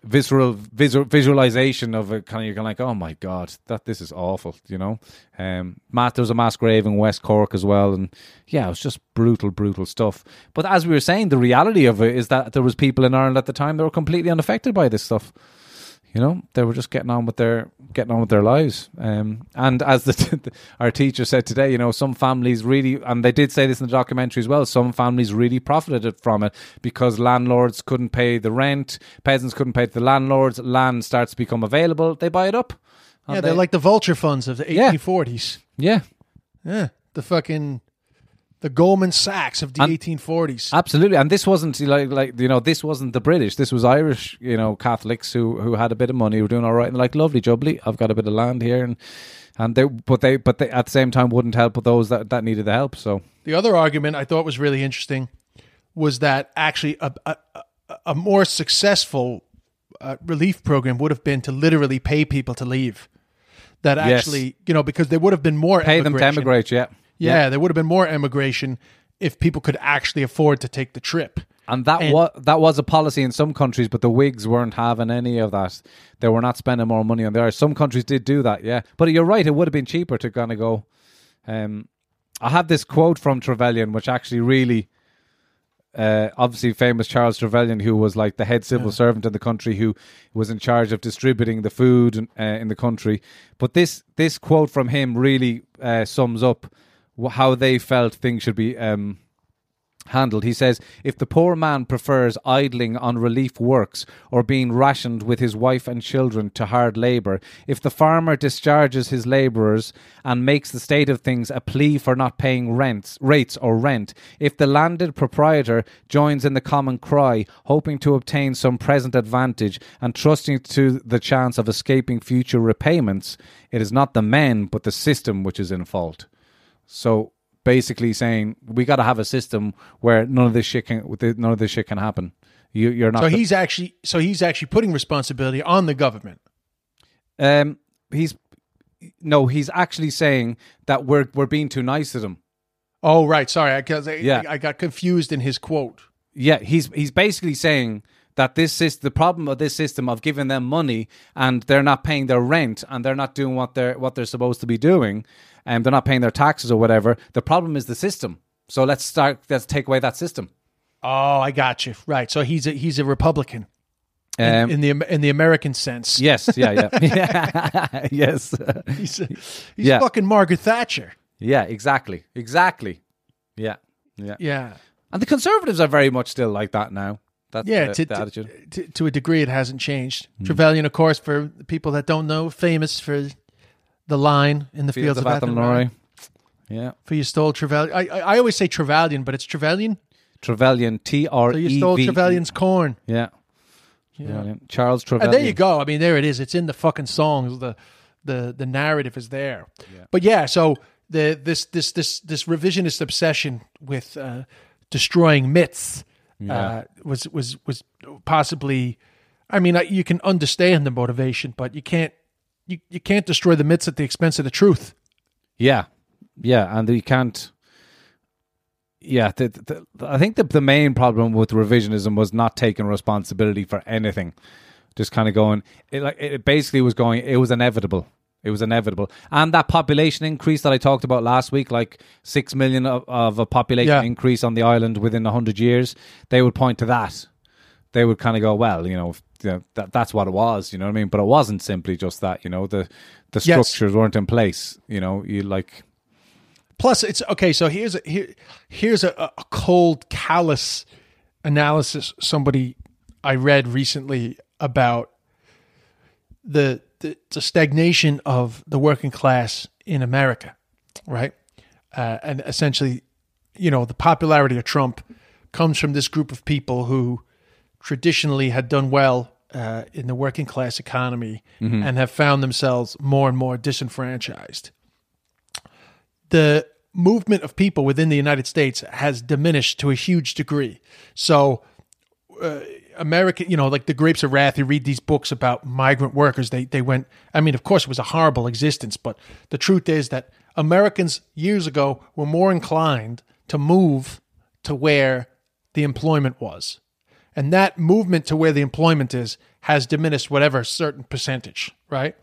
visceral visual, visualization of it kind of you're kind of like oh my god that this is awful you know um matt there was a mass grave in west cork as well and yeah it was just brutal brutal stuff but as we were saying the reality of it is that there was people in ireland at the time that were completely unaffected by this stuff you know they were just getting on with their getting on with their lives um, and as the, our teacher said today you know some families really and they did say this in the documentary as well some families really profited from it because landlords couldn't pay the rent peasants couldn't pay to the landlords land starts to become available they buy it up Yeah, they're they- like the vulture funds of the Yeah. 1840s. yeah Yeah, the fucking the Goldman Sachs of the 1840s. Absolutely, and this wasn't like like you know this wasn't the British. This was Irish, you know, Catholics who who had a bit of money, who were doing all right, and like lovely, jubbly. I've got a bit of land here, and and they but they but they at the same time wouldn't help with those that that needed the help. So The other argument I thought was really interesting was that actually a, a, a- more successful uh, relief program would have been to literally pay people to leave. That Yes. actually, you know, because there would have been more Pay them to emigrate, yeah. Yeah, there would have been more immigration if people could actually afford to take the trip. And that And- was that was a policy in some countries, but the Whigs weren't having any of that. They were not spending more money on there. Some countries did do that, yeah. But you're right; it would have been cheaper to kind of go. Um, I have this quote from Trevelyan, which actually really, uh, obviously famous Charles Trevelyan, who was like the head civil servant in the country, who was in charge of distributing the food uh, in the country. But this this quote from him really uh, sums up how they felt things should be. Um, handled. He says, if the poor man prefers idling on relief works or being rationed with his wife and children to hard labour, if the farmer discharges his labourers and makes the state of things a plea for not paying rents, rates or rent, if the landed proprietor joins in the common cry, hoping to obtain some present advantage and trusting to the chance of escaping future repayments, it is not the men but the system which is in fault. So basically saying we got to have a system where none of this shit can none of this shit can happen. You, you're not. So the- he's actually so he's actually putting responsibility on the government. um he's no he's actually saying that we're we're being too nice to them. Oh, right. Sorry, because I, Yeah. I, I got confused in his quote. Yeah, he's he's basically saying that this is the problem of this system of giving them money and they're not paying their rent and they're not doing what they're what they're supposed to be doing and they're not paying their taxes or whatever. The problem is the system. So let's start. Let's take away that system. Oh, I got you. Right. So he's a he's a Republican in, Um, in the in the American sense. yes, yeah, yeah, yes. He's a, he's Yeah. fucking Margaret Thatcher. Yeah, exactly. Exactly. Yeah. Yeah. Yeah. And the conservatives are very much still like that now. That's Yeah, the, to, the attitude. to, to a degree, it hasn't changed. Hmm. Trevelyan, of course, for people that don't know, famous for the line in the fields, Fields of of Athenry. Yeah. For you stole Trevelyan. I, I, I always say Trevelyan, but it's Trevelyan. Trevelyan, T R So E you stole Trevelyan's corn. Yeah. Trevelyan. Charles Trevelyan. And there you go. I mean, there it is. It's in the fucking songs. The the the narrative is there. But yeah, so the this this this this revisionist obsession with uh, destroying myths uh, was was was possibly. I mean, you can understand the motivation, but you can't you, you can't destroy the myths at the expense of the truth. Yeah, yeah, and you can't. Yeah, the, the, the- I think the the main problem with revisionism was not taking responsibility for anything, just kind of going. It like it basically was going. It was inevitable. It was inevitable, and that population increase that I talked about last week, like six million of, of a population Yeah. increase on the island within hundred years, they would point to that. They would kind of go, well, you know, if, you know that that's what it was, you know what I mean. But it wasn't simply just that, you know. The the Yes. structures weren't in place, you know. You like Plus, it's okay. So here's a here, here's a, a cold, callous analysis somebody I read recently about the, the the stagnation of the working class in America, right? Uh, and essentially, you know, the popularity of Trump comes from this group of people who traditionally had done well uh, in the working class economy and have found themselves more and more disenfranchised the movement of people within the United States has diminished to a huge degree. So, uh, American, you know, like the Grapes of Wrath, you read these books about migrant workers. They they went. I mean, of course, it was a horrible existence, but the truth is that Americans years ago were more inclined to move to where the employment was, and that movement to where the employment is has diminished whatever certain percentage, right?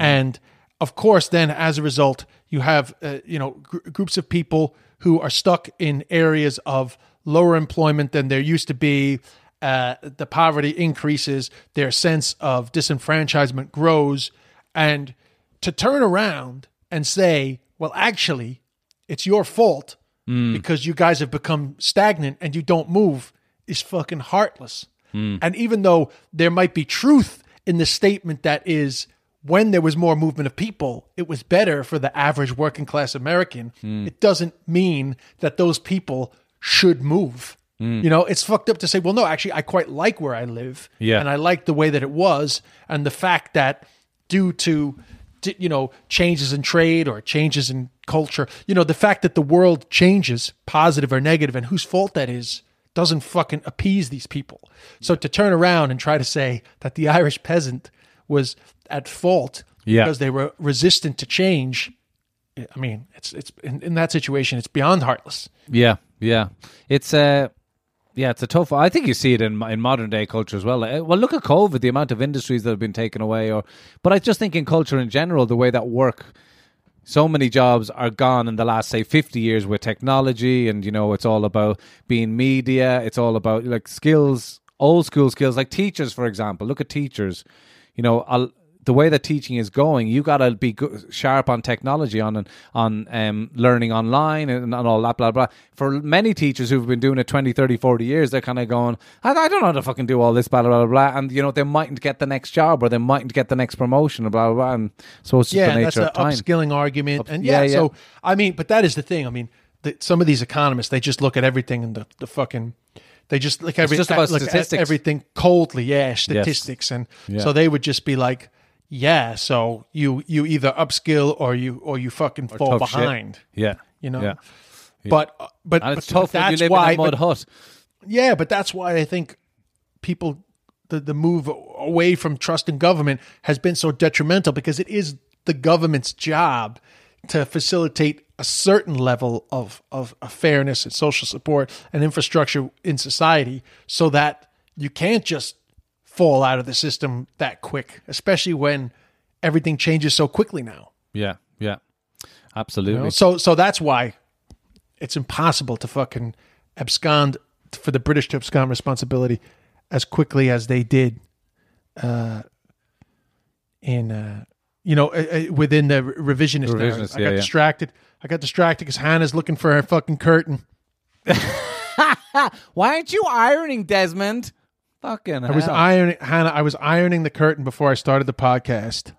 And of course, then as a result, you have uh, you know gr- groups of people who are stuck in areas of lower employment than there used to be. Uh, the poverty increases, their sense of disenfranchisement grows, and to turn around and say, "Well, actually, it's your fault because you guys have become stagnant and you don't move," is fucking heartless. Hmm. And even though there might be truth in the statement that is when there was more movement of people, it was better for the average working class American, hmm. it doesn't mean that those people should move. Hmm. You know, it's fucked up to say, well, no, actually, I quite like where I live. Yeah. And I like the way that it was. And the fact that due to, you know, changes in trade or changes in culture, you know, the fact that the world changes, positive or negative, and whose fault that is, doesn't fucking appease these people. So to turn around and try to say that the Irish peasant was at fault Yeah. because they were resistant to change, I mean, it's it's in, in that situation, it's beyond heartless. Yeah, yeah. It's uh yeah, it's a tough. I think you see it in in modern day culture as well. Well, look at COVID, the amount of industries that have been taken away, or but I just think in culture in general, the way that work, so many jobs are gone in the last say fifty years with technology, and you know it's all about being media. It's all about like skills, old school skills, like teachers, for example. Look at teachers. You know, I'll, the way that teaching is going, you got to be go- sharp on technology, on on um, learning online and, and all that, blah, blah. For many teachers who've been doing it 20, 30, 40 years, they're kind of going, I, I don't know how to fucking do all this, blah, blah, blah, blah. And, you know, they mightn't get the next job or they mightn't get the next promotion, blah, blah, blah. And so it's just yeah, the that's nature an of time. upskilling argument. Up- and yeah, yeah, yeah. so I mean, but that is the thing. I mean, the, some of these economists they just look at everything and the, the fucking they just look every just about look statistics. everything coldly. Yeah, statistics, and Yeah. so they would just be like, yeah, so you you either upskill or you or you fucking fall Tough shit. behind. Yeah. You know, Yeah. but uh, but, And it's but tough that's why, mud but- hut. yeah, but that's why I think people the the move away from trust in government has been so detrimental because it is the government's job to facilitate a certain level of of, of fairness and social support and infrastructure in society so that you can't just fall out of the system that quick, especially when everything changes so quickly now. Yeah. Yeah. Absolutely. You know? So so that's why it's impossible to fucking abscond for the British to abscond responsibility as quickly as they did uh in uh you know uh, uh, within the revisionist, Revisionist, narrative. I yeah, got yeah. distracted. I got distracted because Hannah's looking for her fucking curtain. Why aren't you ironing, Desmond? Fucking I was hell. ironing Hannah. I was ironing the curtain before I started the podcast.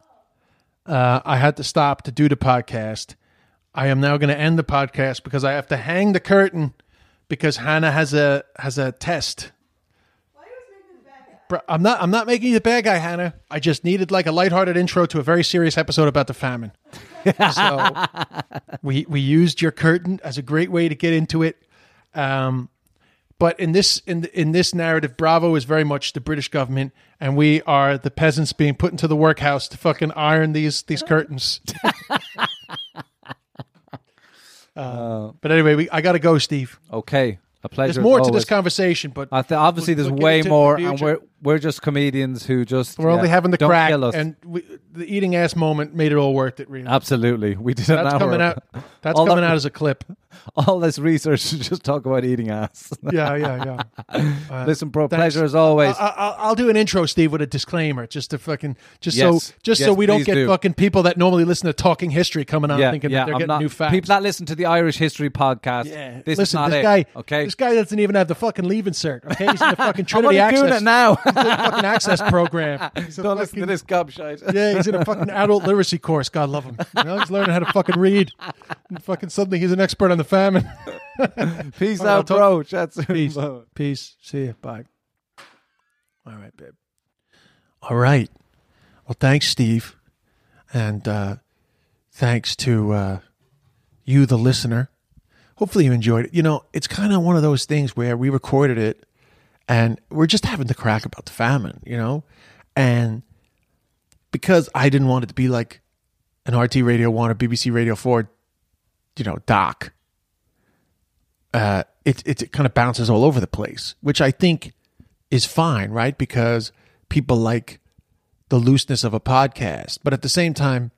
Uh, I had to stop to do the podcast. I am now going to end the podcast because I have to hang the curtain because Hannah has a has a test. Bro, I'm not. I'm not making you the bad guy, Hannah. I just needed like a lighthearted intro to a very serious episode about the famine. so we we used your curtain as a great way to get into it. Um, but in this in in this narrative, Bravo is very much the British government, and we are the peasants being put into the workhouse to fucking iron these these curtains. Uh, but anyway, we, I got to go, Steve. okay. A pleasure. There's more as to this conversation, but I th- obviously, we'll- there's we'll way into it in more, the and we're we're just comedians who just we're only having the crack, and we, the eating ass moment made it all worth it. Really, absolutely, we did an that's hour coming out. That's all coming that- out as a clip. All this research to just talk about eating ass. Yeah, yeah, yeah. Uh, Listen, bro, thanks. pleasure as always. I, I, I'll do an intro, Steve, with a disclaimer, just to fucking, just Yes. so, just Yes, so we don't get do. fucking people that normally listen to Talking History coming on yeah, thinking yeah, that they're I'm getting not, new facts. People that listen to the Irish History podcast, yeah, this listen, is not this it. guy, okay, this guy doesn't even have the fucking Leaving Cert. Okay, he's in the fucking Trinity only doing it now. He's in fucking Access program. He's a Don't listen to fucking- this gobshite. Yeah, he's in a fucking adult literacy course. God love him. You know, he's learning how to fucking read. And fucking suddenly he's an expert on the famine. Peace right, out, bro. Chat soon. Peace. Peace. See you. Bye. All right, babe. All right. Well, thanks, Steve. And uh, thanks to uh, you, the listener. Hopefully, you enjoyed it. You know, it's kind of one of those things where we recorded it and we're just having the crack about the famine, you know? And because I didn't want it to be like an RTÉ Radio 1 or BBC Radio 4, you know, doc, uh, it, it, it kind of bounces all over the place, which I think is fine, right? Because people like the looseness of a podcast. But at the same time,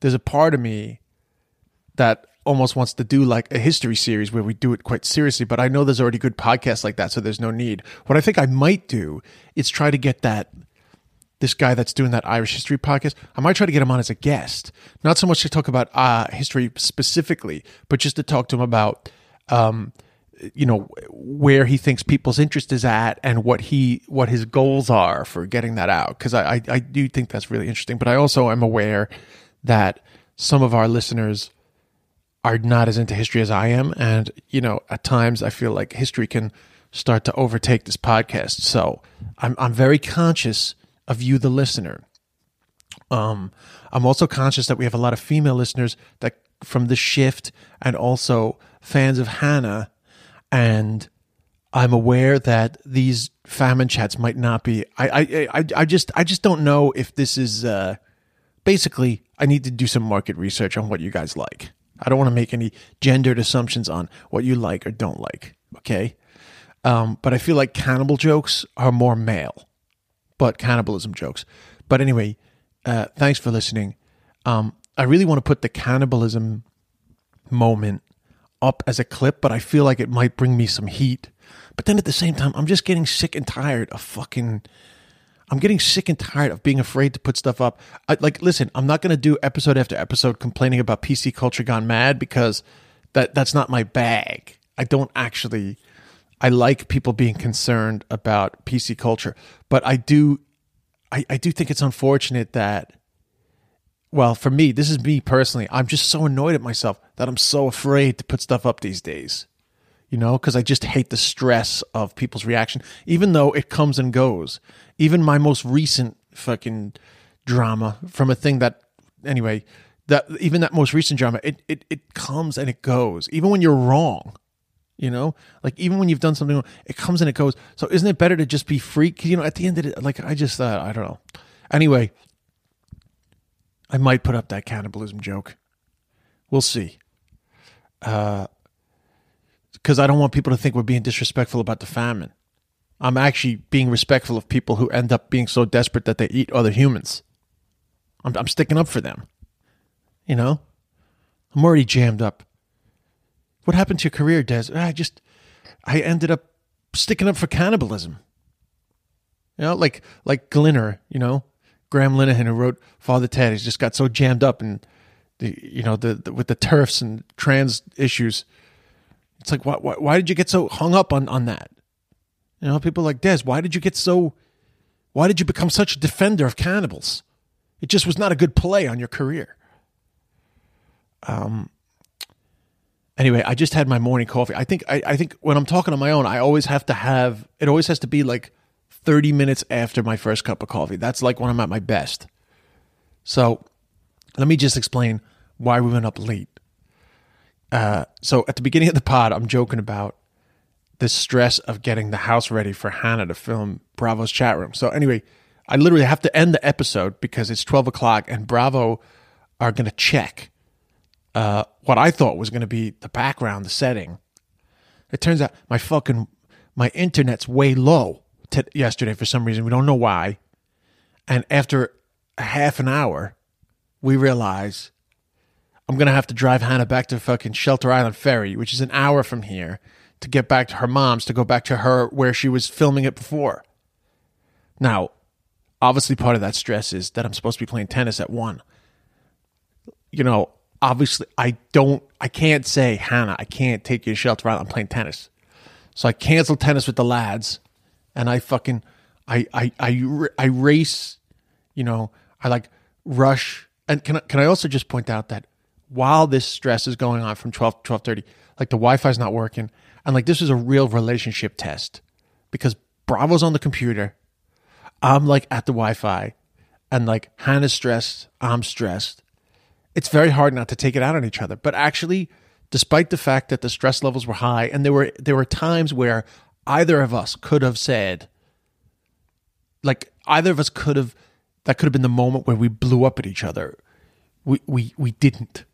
there's a part of me that almost wants to do like a history series where we do it quite seriously. But I know there's already good podcasts like that, so there's no need. What I think I might do is try to get that this guy that's doing that Irish history podcast. I might try to get him on as a guest, not so much to talk about uh, history specifically, but just to talk to him about, um, you know, where he thinks people's interest is at and what he what his goals are for getting that out. Because I, I I do think that's really interesting. But I also am aware that some of our listeners are not as into history as I am, and you know, at times I feel like history can start to overtake this podcast. So I'm I'm very conscious of you, the listener. Um, I'm also conscious that we have a lot of female listeners that from the shift and also fans of Hannah, and I'm aware that these famine chats might not be. I I I, I just I just don't know if this is. Uh, basically, I need to do some market research on what you guys like. I don't want to make any gendered assumptions on what you like or don't like. Okay, um, but I feel like cannibal jokes are more male, but cannibalism jokes. But anyway, uh, thanks for listening. Um, I really want to put the cannibalism moment up as a clip, but I feel like it might bring me some heat. But then at the same time, I'm just getting sick and tired of fucking. I'm getting sick and tired of being afraid to put stuff up. I, like, listen, I'm not going to do episode after episode complaining about PC culture gone mad because that that's not my bag. I don't actually. I like people being concerned about PC culture, but I do. I, I do think it's unfortunate that well, for me, this is me personally. I'm just so annoyed at myself that I'm so afraid to put stuff up these days. You know, because I just hate the stress of people's reaction, even though it comes and goes. Even my most recent fucking drama from a thing that, anyway, that even that most recent drama, it it it comes and it goes. Even when you're wrong, you know, like even when you've done something wrong, it comes and it goes. So isn't it better to just be free? You know, at the end of it, like I just, uh, I don't know. Anyway, I might put up that cannibalism joke. We'll see. Because I don't want people to think we're being disrespectful about the famine. I'm actually being respectful of people who end up being so desperate that they eat other humans. I'm, I'm sticking up for them. You know? I'm already jammed up. What happened to your career, Des? I just, I ended up sticking up for cannibalism. You know, like like Glinner, you know, Graham Linehan, who wrote Father Ted, he's just got so jammed up and the you know the, the with the TERFs and trans issues. It's like why, why why did you get so hung up on on that? You know, people like Des, why did you get so? Why did you become such a defender of cannibals? It just was not a good play on your career. Um. Anyway, I just had my morning coffee. I think I, I think when I'm talking on my own, I always have to have it. Always has to be like 30 minutes after my first cup of coffee. That's like when I'm at my best. So let me just explain why we went up late. Uh, so at the beginning of the pod, I'm joking about the stress of getting the house ready for Hannah to film Bravo's chat room. So anyway, I literally have to end the episode because it's 12 o'clock and Bravo are going to check uh, what I thought was going to be the background, the setting. It turns out my fucking my internet's way low t- yesterday for some reason. We don't know why. And after half an hour, we realize I'm to have to drive Hannah back to fucking Shelter Island Ferry, which is an hour from here, to get back to her mom's, to go back to her where she was filming it before. Now, obviously, part of that stress is that I'm supposed to be playing tennis at one. You know, obviously, I don't, I can't say, Hannah, I can't take you to Shelter Island. I'm playing tennis. So I canceled tennis with the lads and I fucking I I I I race, you know, I like rush and can I, can I also just point out that while this stress is going on from 12 to 12:30, like the Wi-Fi's not working and like this is a real relationship test because Bravo's on the computer, I'm like at the Wi-Fi and like Hannah's stressed, I'm stressed. It's very hard not to take it out on each other, but actually despite the fact that the stress levels were high and there were there were times where either of us could have said, like either of us could have, that could have been the moment where we blew up at each other. We we we didn't.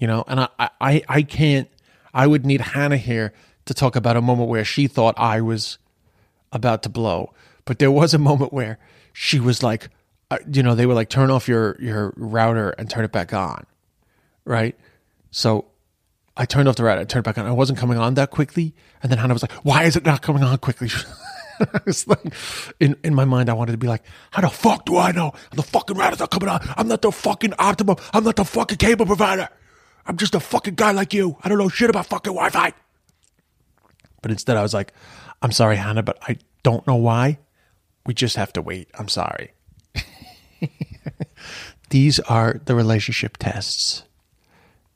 You know, and I I I can't. I would need Hannah here to talk about a moment where she thought I was about to blow, but there was a moment where she was like, uh, you know, they were like, turn off your your router and turn it back on, right? So I turned off the router, I turned it back on. I wasn't coming on that quickly. And then Hannah was like, why is it not coming on quickly? I was like, in, in my mind, I wanted to be like, how the fuck do I know? The fucking router's not coming on. I'm not the fucking Optimum. I'm not the fucking cable provider. I'm just a fucking guy like you. I don't know shit about fucking Wi Fi. But instead, I was like, I'm sorry, Hannah, but I don't know why. We just have to wait. I'm sorry. These are the relationship tests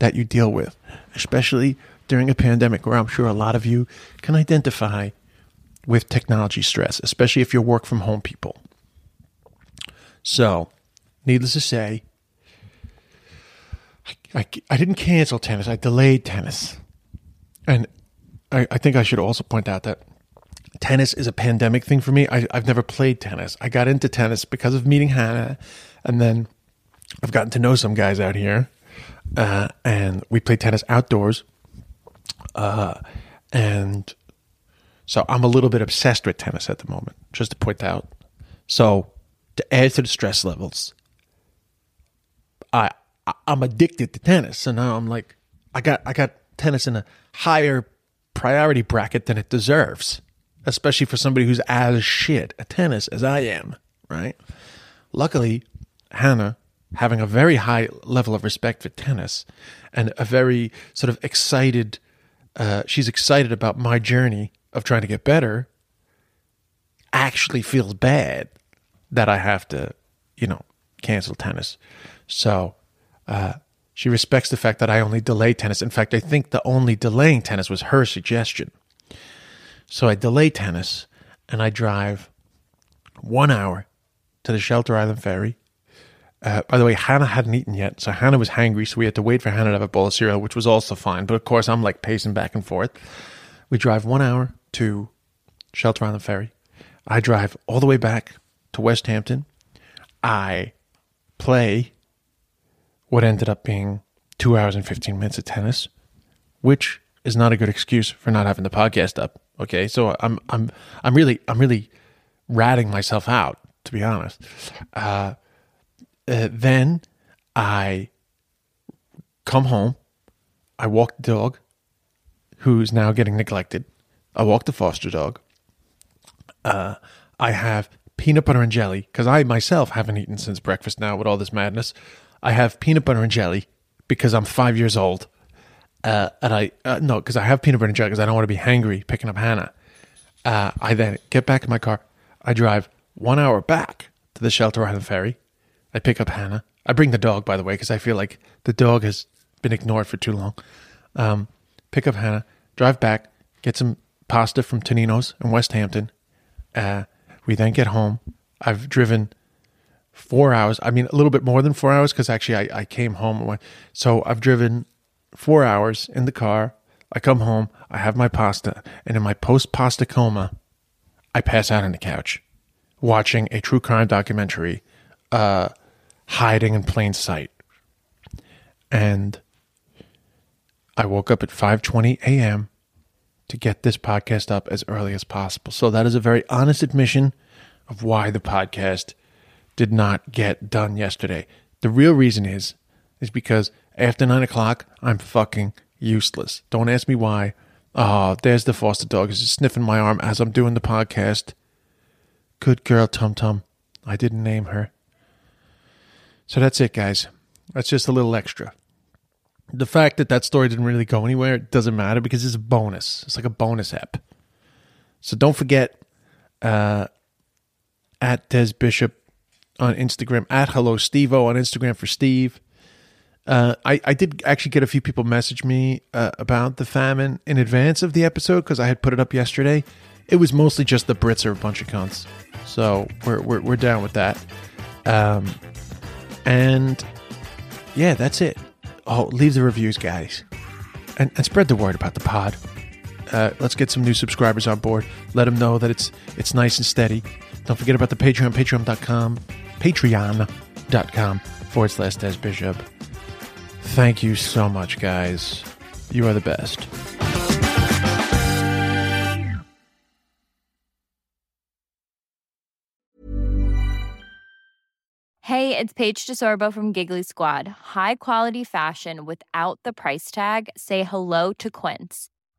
that you deal with, especially during a pandemic where I'm sure a lot of you can identify with technology stress, especially if you're work from home people. So, needless to say, I, I, didn't cancel tennis, I delayed tennis. And I, I think I should also point out that tennis is a pandemic thing for me. I, I've never played tennis. I got into tennis because of meeting Hannah, and then I've gotten to know some guys out here, uh, and we play tennis outdoors. Uh, and so I'm a little bit obsessed with tennis at the moment, just to point out. So to add to the stress levels, I, I I'm addicted to tennis. and now I'm like, I got I got tennis in a higher priority bracket than it deserves, especially for somebody who's as shit at tennis as I am. Right? Luckily, Hannah having a very high level of respect for tennis and a very sort of excited uh, she's excited about my journey of trying to get better actually feels bad that I have to, you know, cancel tennis. So uh, she respects the fact that I only delay tennis. In fact, I think the only delaying tennis was her suggestion. So I delay tennis and I drive one hour to the Shelter Island Ferry uh, by the way, Hannah hadn't eaten yet, so Hannah was hungry, so we had to wait for Hannah to have a bowl of cereal, which was also fine. But of course, I'm like pacing back and forth. We drive one hour to Shelter Island Ferry. I drive all the way back to Westhampton. I play what ended up being two hours and 15 minutes of tennis, which is not a good excuse for not having the podcast up. Okay. So I'm, I'm, I'm really, I'm really ratting myself out, to be honest. Uh, uh, then I come home. I walk the dog, who's now getting neglected. I walk the foster dog. Uh, I have peanut butter and jelly because I myself haven't eaten since breakfast now with all this madness. I have peanut butter and jelly because I'm five years old. Uh, and I, uh, no, because I have peanut butter and jelly because I don't want to be hangry picking up Hannah. Uh, I then get back in my car. I drive one hour back to the Shelter Island Ferry. I pick up Hannah. I bring the dog, by the way, because I feel like the dog has been ignored for too long. Um, pick up Hannah, drive back, get some pasta from Tonino's in Westhampton. Uh, we then get home. I've driven four hours. I mean, a little bit more than four hours because actually I, I came home. So I've driven four hours in the car. I come home. I have my pasta. And in my post pasta coma, I pass out on the couch watching a true crime documentary. Uh, hiding in plain sight. And I woke up at 5:20 a.m. to get this podcast up as early as possible. So that is a very honest admission of why the podcast did not get done yesterday. The real reason is is because after nine o'clock I'm fucking useless. Don't ask me why. Oh, there's the foster dog is sniffing my arm as I'm doing the podcast. Good girl, Tum Tum. I didn't name her. So that's it, guys. That's just a little extra. The fact that that story didn't really go anywhere—it doesn't matter because it's a bonus. It's like a bonus app. So don't forget uh, at Des Bishop on Instagram, at Hello Stevo on Instagram for Steve. Uh, I, I did actually get a few people message me uh, about the famine in advance of the episode because I had put it up yesterday. It was mostly just the Brits are a bunch of cunts. So we're, we're, we're down with that. Um, and yeah, that's it. Oh, leave the reviews, guys. And, and spread the word about the pod. Uh, let's get some new subscribers on board. Let them know that it's it's nice and steady. Don't forget about the Patreon, patreon.com, patreon.com forward slash Des Bishop. Thank you so much, guys. You are the best. Hey, it's Paige DeSorbo from Giggly Squad. High quality fashion without the price tag. Say hello to Quince.